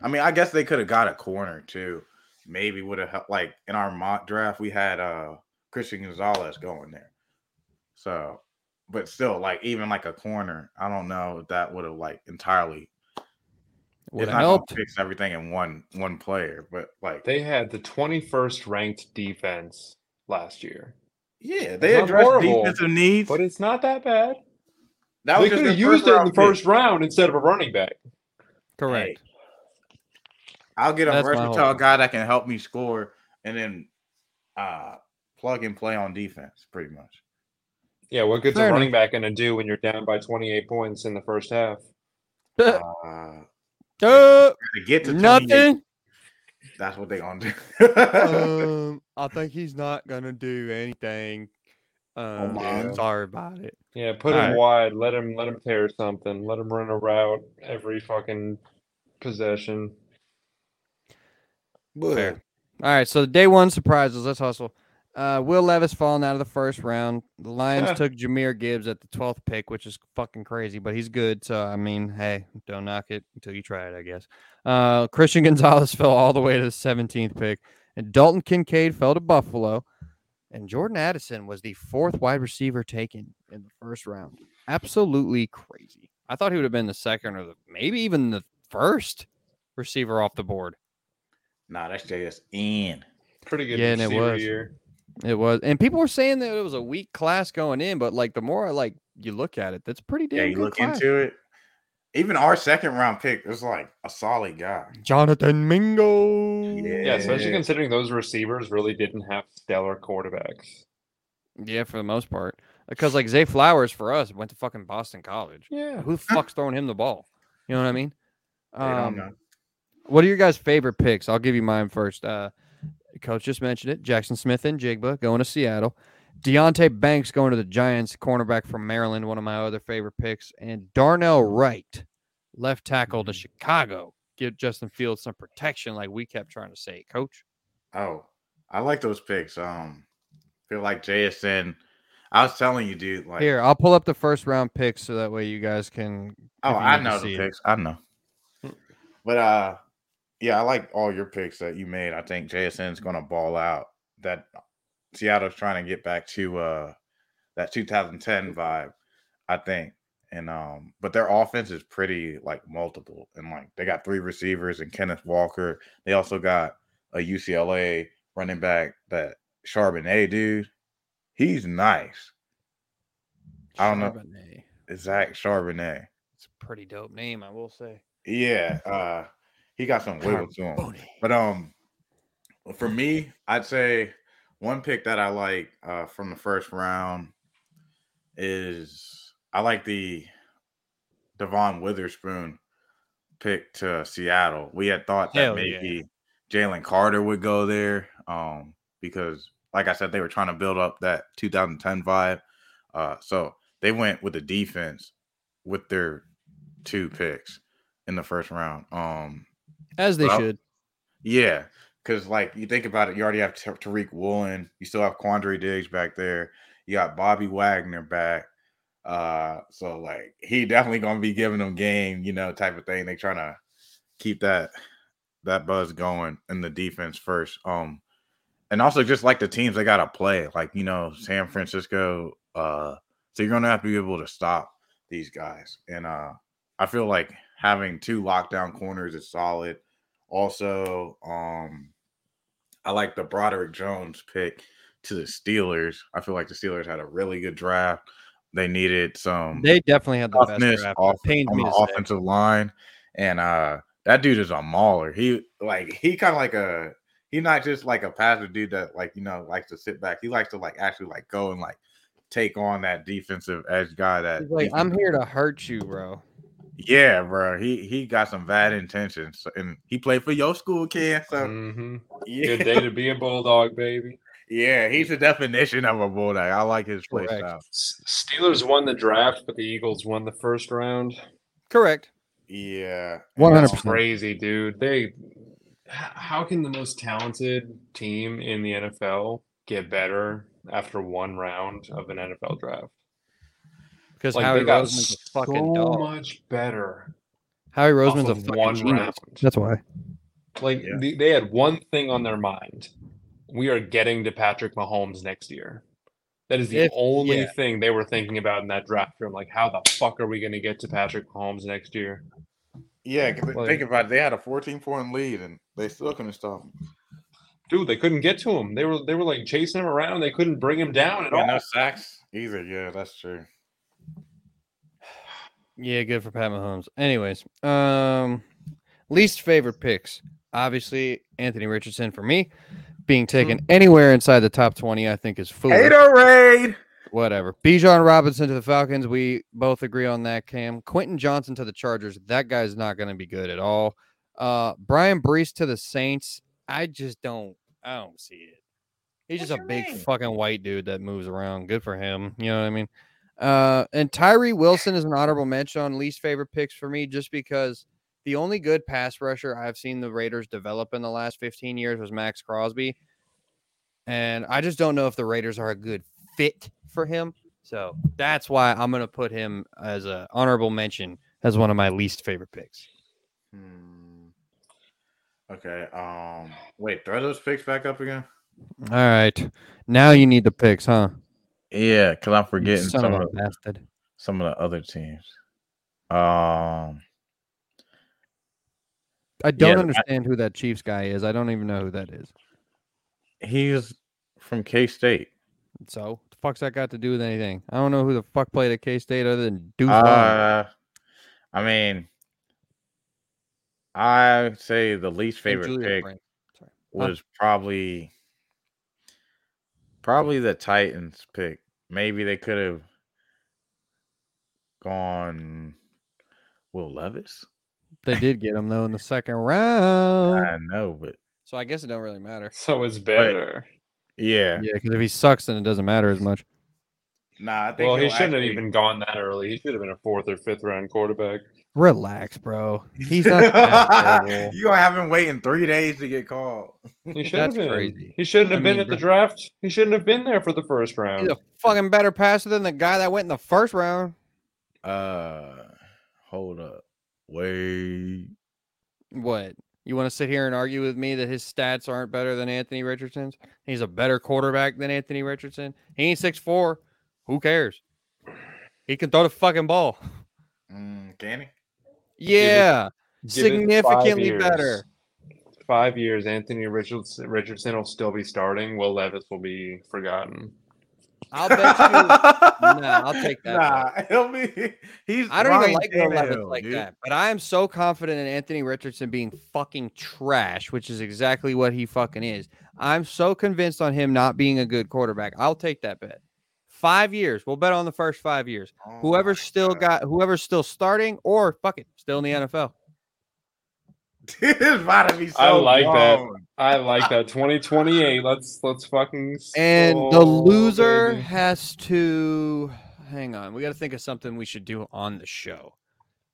I mean, I guess they could have got a corner too. Maybe would have helped like in our mock draft, we had uh Christian Gonzalez going there. So but still, like even like a corner, I don't know if that would have like entirely Would have helped. fix everything in one one player, but like They had the 21st ranked defense last year, Yeah, they not addressed horrible, defensive needs. but it's not that bad. that they was could just have used it in round the pick. first round instead of a running back. Correct. I'll get a That's versatile guy that can help me score, and then uh plug and play on defense, pretty much. Yeah, what good's Fair a running back gonna do when you're down by 28 points in the first half? Uh, Uh, to get to nothing. That's what they gonna do. um, I think he's not gonna do anything. Um, my. sorry about it. Yeah, put All him right. wide. Let him let him tear something. Let him run a route every fucking possession. Fair. All right, so the day one surprises. Let's hustle. Uh, Will Levis falling out of the first round. The Lions Yeah. took Jahmyr Gibbs at the twelfth pick, which is fucking crazy, but he's good. So I mean, hey, don't knock it until you try it, I guess. Uh, Christian Gonzalez fell all the way to the seventeenth pick, and Dalton Kincaid fell to Buffalo, and Jordan Addison was the fourth wide receiver taken in the first round. Absolutely crazy. I thought he would have been the second or the maybe even the first receiver off the board. Nah, that's just in. Pretty good Yeah, and it receiver was. year. It was, and people were saying that it was a weak class going in, but like the more I like you look at it, that's pretty damn Yeah, you good look class. into it. Even our second round pick was like a solid guy. Jonathan Mingo. Yeah, especially considering those receivers really didn't have stellar quarterbacks. Yeah, for the most part, because like Zay Flowers for us went to fucking Boston College. Yeah. Who the fuck's throwing him the ball? You know what I mean? They don't Um, know. What are your guys' favorite picks? I'll give you mine first. Uh, Coach just mentioned it. Jaxon Smith-Njigba going to Seattle. Deonte Banks going to the Giants, cornerback from Maryland, one of my other favorite picks. And Darnell Wright, left tackle to Mhm. Chicago. Give Justin Fields some protection, like we kept trying to say, Coach. Oh, I like those picks. Um, feel like JSN. I was telling you, dude. Like, Here, I'll pull up the first round picks so that way you guys can. oh, I know the it. picks. I know. But uh, yeah, I like all your picks that you made. I think JSN's gonna ball out. That Seattle's trying to get back to uh that 2010 vibe. I think. And um, but their offense is pretty like multiple, and like they got three receivers and Kenneth Walker. They also got a UCLA running back that Charbonnet dude. He's nice. I don't know. Charbonnet. Zach Charbonnet. It's a pretty dope name, I will say. Yeah, uh, he got some wiggle to him. But um, for me, I'd say one pick that I like uh, from the first round is I like the Devon Witherspoon pick to Seattle. We had thought that Hell yeah. maybe Jalen Carter would go there um, because, like I said, they were trying to build up that 2010 vibe. Uh, so they went with the defense with their two picks in the first round. Um, As they Well, should. yeah, because like you think about it, you already have Ta- Tariq Woolen, you still have Quandre Diggs back there, you got Bobby Wagner back. Uh, so like he definitely gonna be giving them game, you know, type of thing. They trying to keep that that buzz going in the defense first. Um, and also just like the teams they gotta play, like you know, San Francisco. Uh, so you're gonna have to be able to stop these guys, and uh, I feel like having two lockdown corners is solid. Also, um, I like the Broderick Jones pick to the Steelers. I feel like the Steelers had a really good draft. They needed some They definitely had the best draft. off, on the to say. offensive line, and uh, that dude is a mauler. He like he kind of like a he not just like a passive dude that like you know likes to sit back. He likes to like actually like go and like take on that defensive edge guy. That He's like, I'm here to hurt you, bro. Yeah, bro. He he got some bad intentions, and he played for your school, kid. So hmm yeah, Good day to be a bulldog, baby. yeah, he's the definition of a bulldog. I like his play Correct. style. S- Steelers won the draft, but the Eagles won the first round. Correct. Yeah, One hundred crazy, dude. They, how can the most talented team in the NFL get better after one round of an NFL draft? Because Like Howie they got Roseman's a fucking so dog. much better. Howie off Roseman's a fucking one genius. round. That's why. Like Yeah. the, they had one thing on their mind: we are getting to Patrick Mahomes next year. That is the If- only yeah. thing they were thinking about in that draft room. Like, how the fuck are we going to get to Patrick Mahomes next year? yeah. 'cause Like- think about it. They had a 14 point lead, and they still couldn't stop him. Dude, they couldn't get to him. They were they were like chasing him around. They couldn't bring him down at Yeah, all. no sacks either. Yeah, that's true. Yeah, good for Pat Mahomes. Anyways, um, least favorite picks. Obviously, Anthony Richardson for me. Being taken anywhere inside the top 20, I think is foolish. Haterade. Whatever. Bijan Robinson to the Falcons. We both agree on that, Cam. Quentin Johnston to the Chargers. That guy's not going to be good at all. Uh, Bryan Bresee to the Saints. I just don't. I don't see it. He's just a big mean? fucking white dude that moves around. Good for him. You know what I mean? Uh, and Tyree Wilson is an honorable mention on least favorite picks for me, just because the only good pass rusher I've seen the Raiders develop in the last 15 years was Maxx Crosby. And I just don't know if the Raiders are a good fit for him. So that's why I'm going to put him as a honorable mention as one of my least favorite picks. Hmm. Okay. Um. Wait. Throw those picks back up again. All right. Now you need the picks, huh? Yeah, because I'm forgetting some of a some of the other teams. Um. I don't I- understand who that Chiefs guy is. I don't even know who that is. He's from K State. So, the fuck's that got to do with anything? I don't know who the fuck played at K State other than Deuce. Uh, I mean, I say the least favorite pick was probably probably the Titans pick. Maybe they could have gone Will Levis. They did get him though in the second round. I know, but So I guess it don't really matter. So it's better. yeah, Yeah, because if he sucks, then it doesn't matter as much. nah. I think Well, he shouldn't have even gone that early. He should have been a fourth or fifth round quarterback. Relax, bro. He's not that terrible. you gonna have him waiting three days to get called. He should That's have been. crazy. He shouldn't I have been mean, at the draft. He shouldn't have been there for the first round. He's a fucking better passer than the guy that went in the first round. Uh, hold up, wait. What? You want to sit here and argue with me that his stats aren't better than Anthony Richardson's? He's a better quarterback than Anthony Richardson. He ain't six four. Who cares? He can throw the fucking ball. Mm, can he? Yeah, Give it five significantly years. better. Five years, Anthony Richardson, Richardson will still be starting. Will Levis will be forgotten. I'll bet you. Nah, I'll take that Nah, he'll be. He's. I don't even Ryan like Will Levis Tannehill, like dude. that, but I am so confident in Anthony Richardson being fucking trash, which is exactly what he fucking is. I'm so convinced on him not being a good quarterback. I'll take that bet. Five years. We'll bet on the first five years. Oh Whoever's still God. got whoever's still starting or fuck it, still in the NFL. it's about to be so I like that. I like that. 2028. Let's let's fucking And the loser baby. has to hang on. We got to think of something we should do on the show.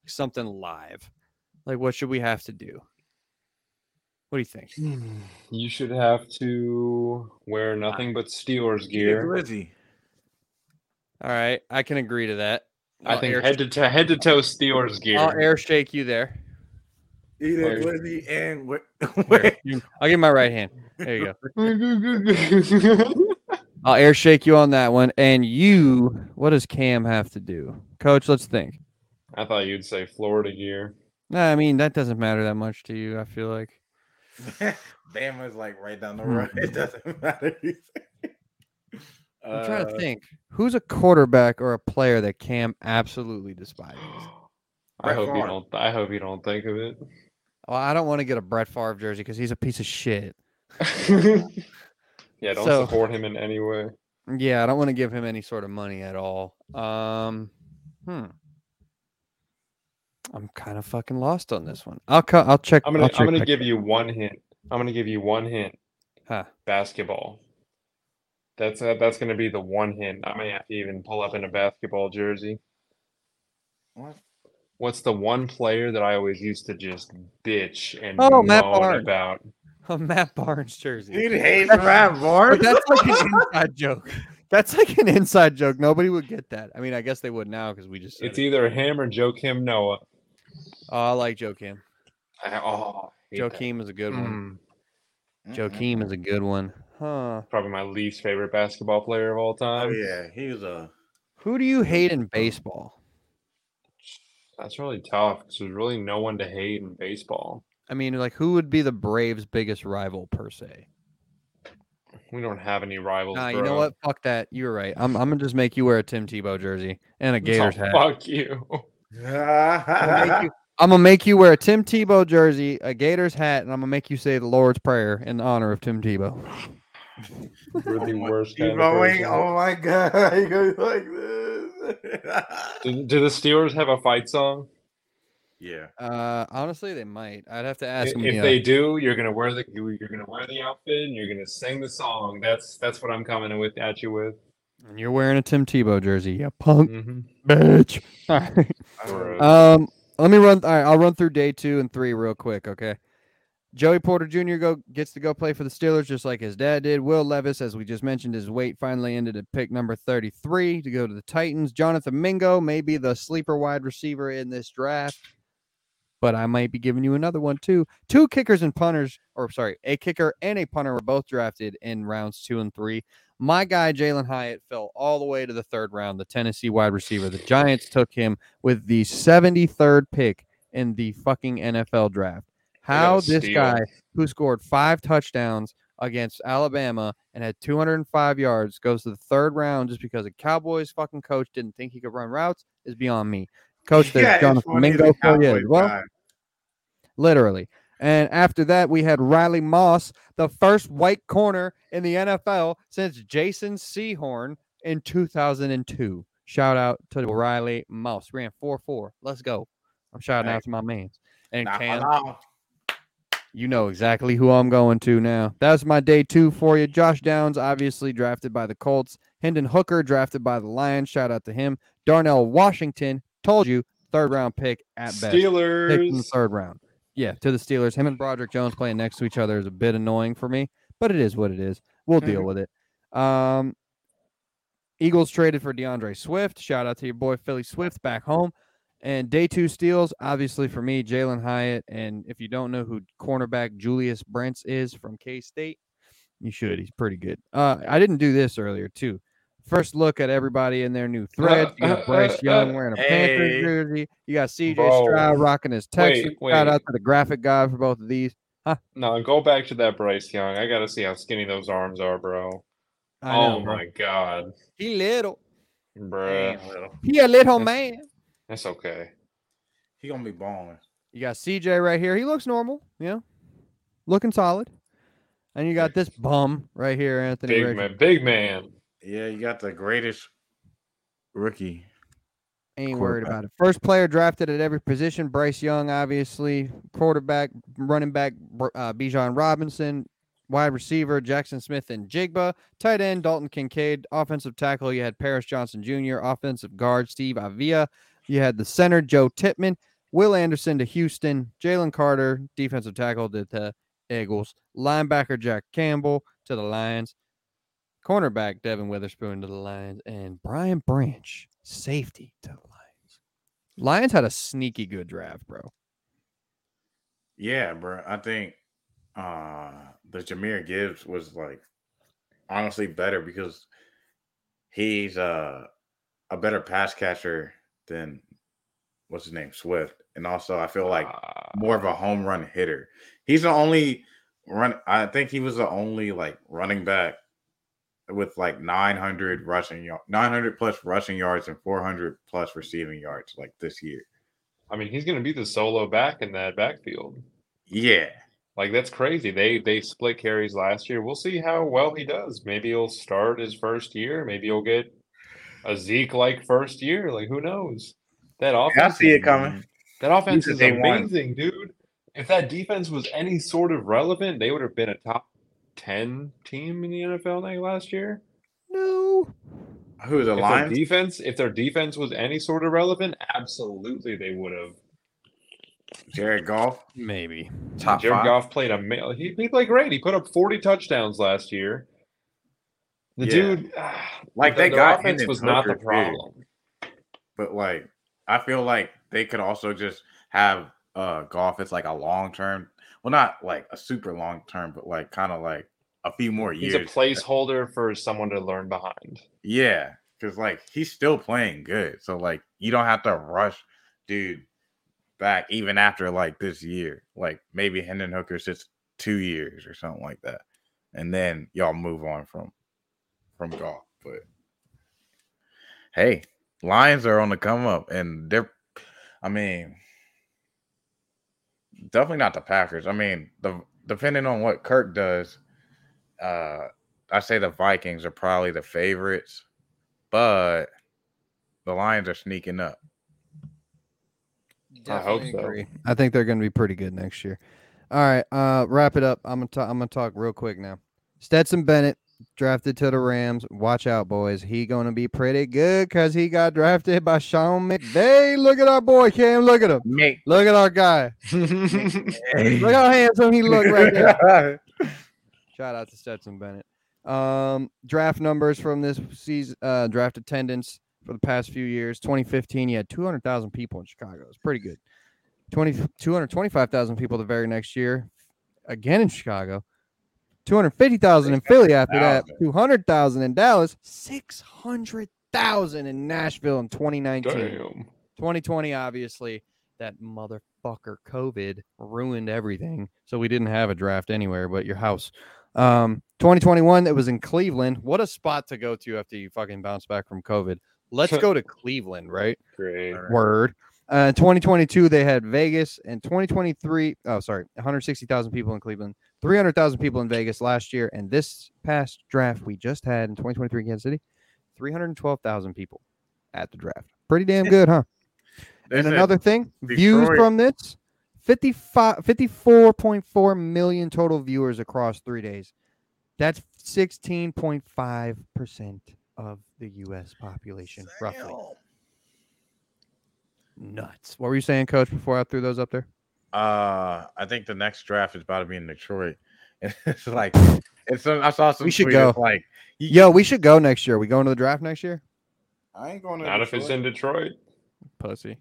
Something live. Like what should we have to do? What do you think? You should have to wear nothing but Steelers Eat a gear. glizzy. All right, I can agree to that. I I'll think air, head to toe, head to toe Steelers gear. I'll air shake you there. Eat a Where- glizzy and wait, Here, I'll give my right hand. There you go. I'll air shake you on that one. And you, what does Cam have to do? Coach, let's think. I thought you'd say Florida gear. Nah, I mean, that doesn't matter that much to you, I feel like. Bama's like right down the Hmm. road. It doesn't matter. I'm trying to Uh, think. Who's a quarterback or a player that Cam absolutely despises? I Brett hope you don't. I hope you don't think of it. Well, I don't want to get a Brett Favre jersey because he's a piece of shit. yeah, don't So- support him in any way. Yeah, I don't want to give him any sort of money at all. Um, hmm. I'm kind of fucking lost on this one. I'll cut. I'll check. I'm gonna. I'll check I'm gonna give you one hint. I'm gonna give you one hint. Huh. Basketball. That's uh, that's gonna be the one hint. I may have to even pull up in a basketball jersey. what? What's the one player that I always used to just bitch and Oh, Matt moan Barnes. about? A Matt Barnes jersey. He hates Matt But Barnes. that's like an inside joke. That's like an inside joke. Nobody would get that. I mean, I guess they would now because we just. It's it. either him or Joakim Noah. Oh, I like Joakim. I, oh, I Joe. Kim is a good one. Mm, Joakim is a good one. Huh. probably my least favorite basketball player of all Oh time. yeah, he was a. Who do you hate in baseball? That's really tough because there's really no one to hate in baseball. I mean, like, who would be the Braves' biggest rival per se? We don't have any rivals. Nah, you know what? Fuck that. You're right. I'm, I'm gonna just make you wear a Tim Tebow jersey and a Oh, Gators hat. Fuck you. I'm you, I'm gonna make you wear a Tim Tebow jersey, a Gators hat, and I'm gonna make you say the Lord's Prayer in honor of Tim Tebow. You're the Oh my- worst Keep going. Oh my god, he goes like this. Do, do the Steelers have a fight song? yeah. Uh, honestly, they might. I'd have to ask If if they do, you're gonna wear the you're gonna wear the outfit and you're gonna sing the song. That's that's what I'm coming with at you with. And you're wearing a Tim Tebow jersey, you punk Mm-hmm. bitch. All right. Um, let me run. All right, I'll run through day two and three real quick. Okay. Joey Porter Jr. go gets to go play for the Steelers just like his dad did. Will Levis, as we just mentioned, his weight finally ended at pick number 33 to go to the Titans. Jonathan Mingo may be the sleeper wide receiver in this draft, but I might be giving you another one too. Two kickers and punters, or sorry, a kicker and a punter were both drafted in rounds two and three. My guy Jalin Hyatt fell all the way to the third round, the Tennessee wide receiver. The Giants took him with the 73rd pick in the fucking NFL draft. How this steal. guy who scored five touchdowns against Alabama and had 205 yards goes to the third round just because a Cowboys fucking coach didn't think he could run routes is beyond me. Coach, there's Yeah, it's Jonathan funny the Mingo for you as well guy. literally. And after that, we had Riley Moss, the first white corner in the NFL since Jason Sehorn in 2002. Shout out to Riley Moss. Ran 4 4. Let's go. I'm shouting Hey. out to my man. And Nah, Cam, nah. You know exactly who I'm going to now. That's my day two for you. Josh Downs, obviously drafted by the Colts. Hendon Hooker, drafted by the Lions. Shout out to him. Darnell Washington, told you, third round pick at best in the Steelers. third round. Yeah, to the Steelers. Him and Broderick Jones playing next to each other is a bit annoying for me, but it is what it is. We'll deal with it. Um, Eagles traded for DeAndre Swift. Shout out to your boy Philly Swift back home. And day two steals, obviously for me, Jalin Hyatt. And if you don't know who cornerback Julius Brents is from K State, you should. He's pretty good. Uh, I didn't do this earlier too. First look at everybody in their new threads. You got Bryce Young wearing a Panthers Hey. jersey. You got CJ Bro. Stroud rocking his Texas. Wait, Shout out to the graphic guy for both of these. Huh? No, go back to that Bryce Young. I gotta see how skinny those arms are, bro. Oh bro. my god, He little. bruh. He a little man. That's okay. He gonna be balling. You got CJ right here. He looks normal, you know, looking solid. And you got this bum right here, Anthony. Big Richardson. man, big man. Yeah, you got the greatest rookie. Ain't worried about it. First player drafted at every position. Bryce Young, obviously. Quarterback, running back, Br- uh, Bijan Robinson. Wide receiver, Jaxon Smith-Njigba. Tight end, Dalton Kincaid. Offensive tackle, you had Paris Johnson Jr. Offensive guard, Steve Avila. You had the center, Joe Tippmann. Will Anderson to Houston. Jalen Carter, defensive tackle to the Eagles. Linebacker, Jack Campbell to the Lions. Cornerback, Devon Witherspoon to the Lions. And Brian Branch, safety to the Lions. Lions had a sneaky good draft, bro. Yeah, bro. I think uh the Jahmyr Gibbs was like honestly better because he's uh a better pass catcher than what's his name Swift, and also I feel like Ah, more of a home run hitter. He's the only run. I think he was the only like running back with like 900 rushing yards, 900 plus rushing yards and 400 plus receiving yards like this year. I mean, he's going to be the solo back in that backfield. Yeah, Like that's crazy. They they split carries last year. We'll see how well he does. Maybe he'll start his first year. Maybe he'll get a Zeke like first year. Like who knows? That offense. I see it coming. That offense is day one. amazing, dude. If that defense was any sort of relevant, they would have been a top ten team in the NFL like last year. No. Who the If their defense, if their defense was any sort of relevant, absolutely they would have. Jared Goff, Maybe. top Jared five. Goff played a ma- he, he played great. He put up 40 touchdowns last year. The Yeah. dude, ah, Like, the- they the got offense was not the Hooker, too. problem. but like I feel like they could also just have uh Goff as like a long term. Well, not like a super long term, but like kind of like a few more years. He's a placeholder for someone to learn behind. Yeah, because like he's still playing good, so like you don't have to rush, dude, back even after like this year. Like maybe Hendon Hooker sits two years or something like that, and then y'all move on from from Goff. But hey, Lions are on the come up, and they're, I mean, definitely not the Packers. I mean, the depending on what Kirk does, uh, I say the Vikings are probably the favorites, but the Lions are sneaking up. I hope so. agree. I think they're going to be pretty good next year. All right, uh, wrap it up. I'm gonna talk. I'm gonna talk real quick now. Stetson Bennett drafted to the Rams. Watch out, boys. He gonna be pretty good because he got drafted by Sean McVay. Look at our boy Cam. Look at him. Make Look at our guy. Look how handsome he look right there. Shout out to Stetson Bennett. Um, draft numbers from this season, uh, draft attendance for the past few years. 2015, you had 200,000 people in Chicago. It's pretty good. 20, 225,000 people the very next year, again in Chicago. 250,000 in Philly after that. 200,000 in Dallas. 600,000 in Nashville in 2019. Damn. 2020, obviously, that motherfucker COVID ruined everything. So we didn't have a draft anywhere but your house. Um, 2021, it was in Cleveland. What a spot to go to after you fucking bounce back from COVID. Let's go to Cleveland, right? Great. Word. Uh, 2022, they had Vegas, and 2023, oh, sorry, 160,000 people in Cleveland, 300,000 people in Vegas last year, and this past draft we just had in 2023 in Kansas City, 312,000 people at the draft. Pretty damn good, huh? And another thing, views from this 55 54.4 million total viewers across three days. That's 16.5% of the US population, roughly. Nuts. What were you saying, coach, before I threw those up there? Uh, I think the next draft is about to be in Detroit. It's like it's some, I saw some. We should go. Like, Yo, we should go next year. We going to the draft next year? I ain't going to. Not if it's in Detroit. Pussy.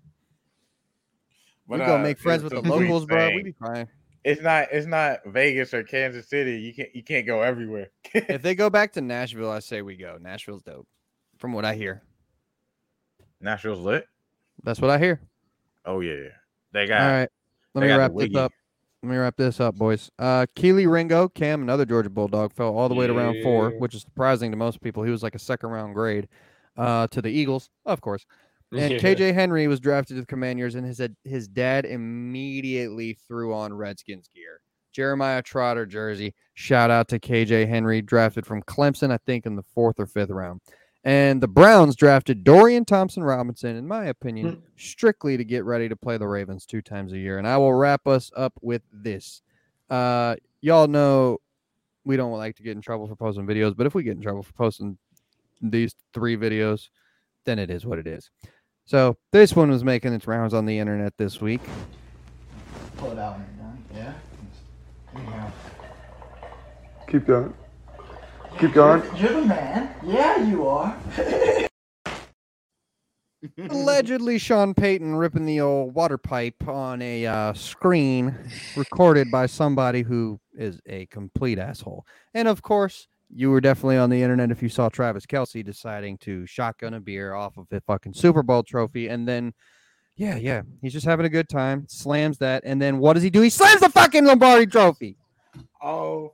But, we go uh, make friends with the locals, bro. We be fine. It's not. It's not Vegas or Kansas City. You can't. You can't go everywhere. if they go back to Nashville, I say we go. Nashville's dope. From what I hear. Nashville's lit. That's what I hear. Oh yeah, they got. right. Let me wrap this up. Let me wrap this up, boys. Uh Kelee Ringo, Cam, another Georgia Bulldog, fell all the way to round four, which is surprising to most people. He was like a second round grade uh to the Eagles, of course. And Yeah. KJ Henry was drafted to the Commanders, and his his dad immediately threw on Redskins gear. Jeremiah Trotter jersey. Shout out to KJ Henry, drafted from Clemson, I think in the fourth or fifth round. And the Browns drafted Dorian Thompson Robinson, in my opinion, strictly to get ready to play the Ravens two times a year. And I will wrap us up with this. Uh, y'all know we don't like to get in trouble for posting videos, but if we get in trouble for posting these three videos, then it is what it is. So this one was making its rounds on the internet this week. Pull it out when. Yeah. Anyhow. Keep going. Keep going. You're the man. Yeah, you are. Allegedly, Sean Payton ripping the old water pipe on a uh, screen recorded by somebody who is a complete asshole. And of course, you were definitely on the internet if you saw Travis Kelce deciding to shotgun a beer off of a fucking Super Bowl trophy. And then, yeah, yeah, he's just having a good time, slams that. And then what does he do? He slams the fucking Lombardi trophy. Oh,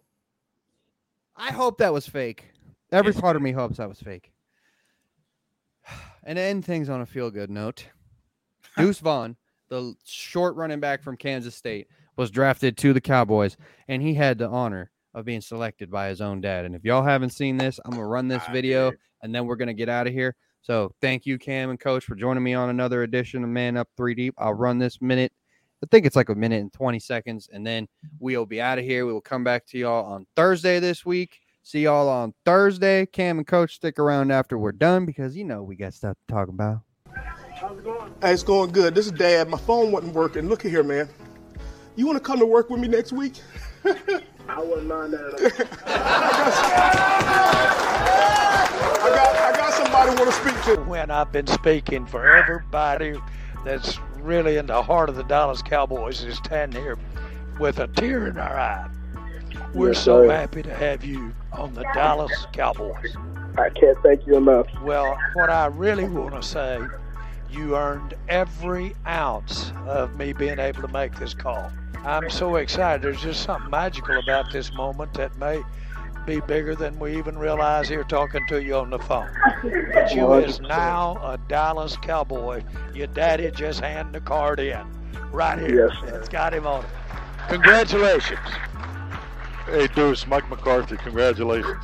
I hope that was fake. Every part of me hopes that was fake. And to end things on a feel good note, Deuce Vaughn, the short running back from Kansas State, was drafted to the Cowboys, and he had the honor of being selected by his own dad. And if y'all haven't seen this, I'm gonna run this video, and then we're gonna get out of here. So thank you, Cam and Coach, for joining me on another edition of Man Up Three Deep. I'll run this minute. I think it's like a minute and 20 seconds, and then we'll be out of here. We will come back to y'all on Thursday this week. See y'all on Thursday. Cam and Coach stick around after we're done because you know we got stuff to talk about. How's it Hey, it's going good. This is Dad. My phone wasn't working. Look at here, man. You want to come to work with me next week? I wouldn't mind that I got, I got somebody want to speak to. when I've been speaking for everybody that's really in the heart of the Dallas Cowboys is standing here with a tear in our eye. We're so happy to have you on the Dallas Cowboys. I can't thank you enough. Well, what I really want to say, you earned every ounce of me being able to make this call. I'm so excited. There's just something magical about this moment that may be bigger than we even realize here talking to you on the phone. But you is now a Dallas Cowboy. Your daddy just handed the card in. Right here. Yes, sir. It's got him on it. Congratulations. Hey, Deuce, Mike McCarthy, congratulations.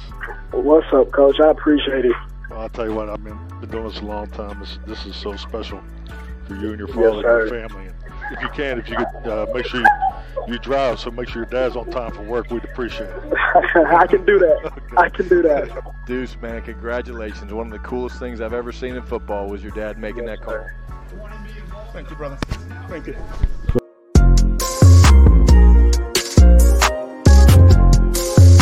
What's up, Coach? I appreciate it. Well, I'll tell you what, I've been, been doing this a long time. This, this is so special for you and your Yes, father and your sir. family. And if you can, if you could uh, make sure you, you drive, so make sure your dad's on time for work, we'd appreciate it. I can do that. I can do that. Deuce, man, congratulations. One of the coolest things I've ever seen in football was your dad making that call. Thank you, brother. Thank you.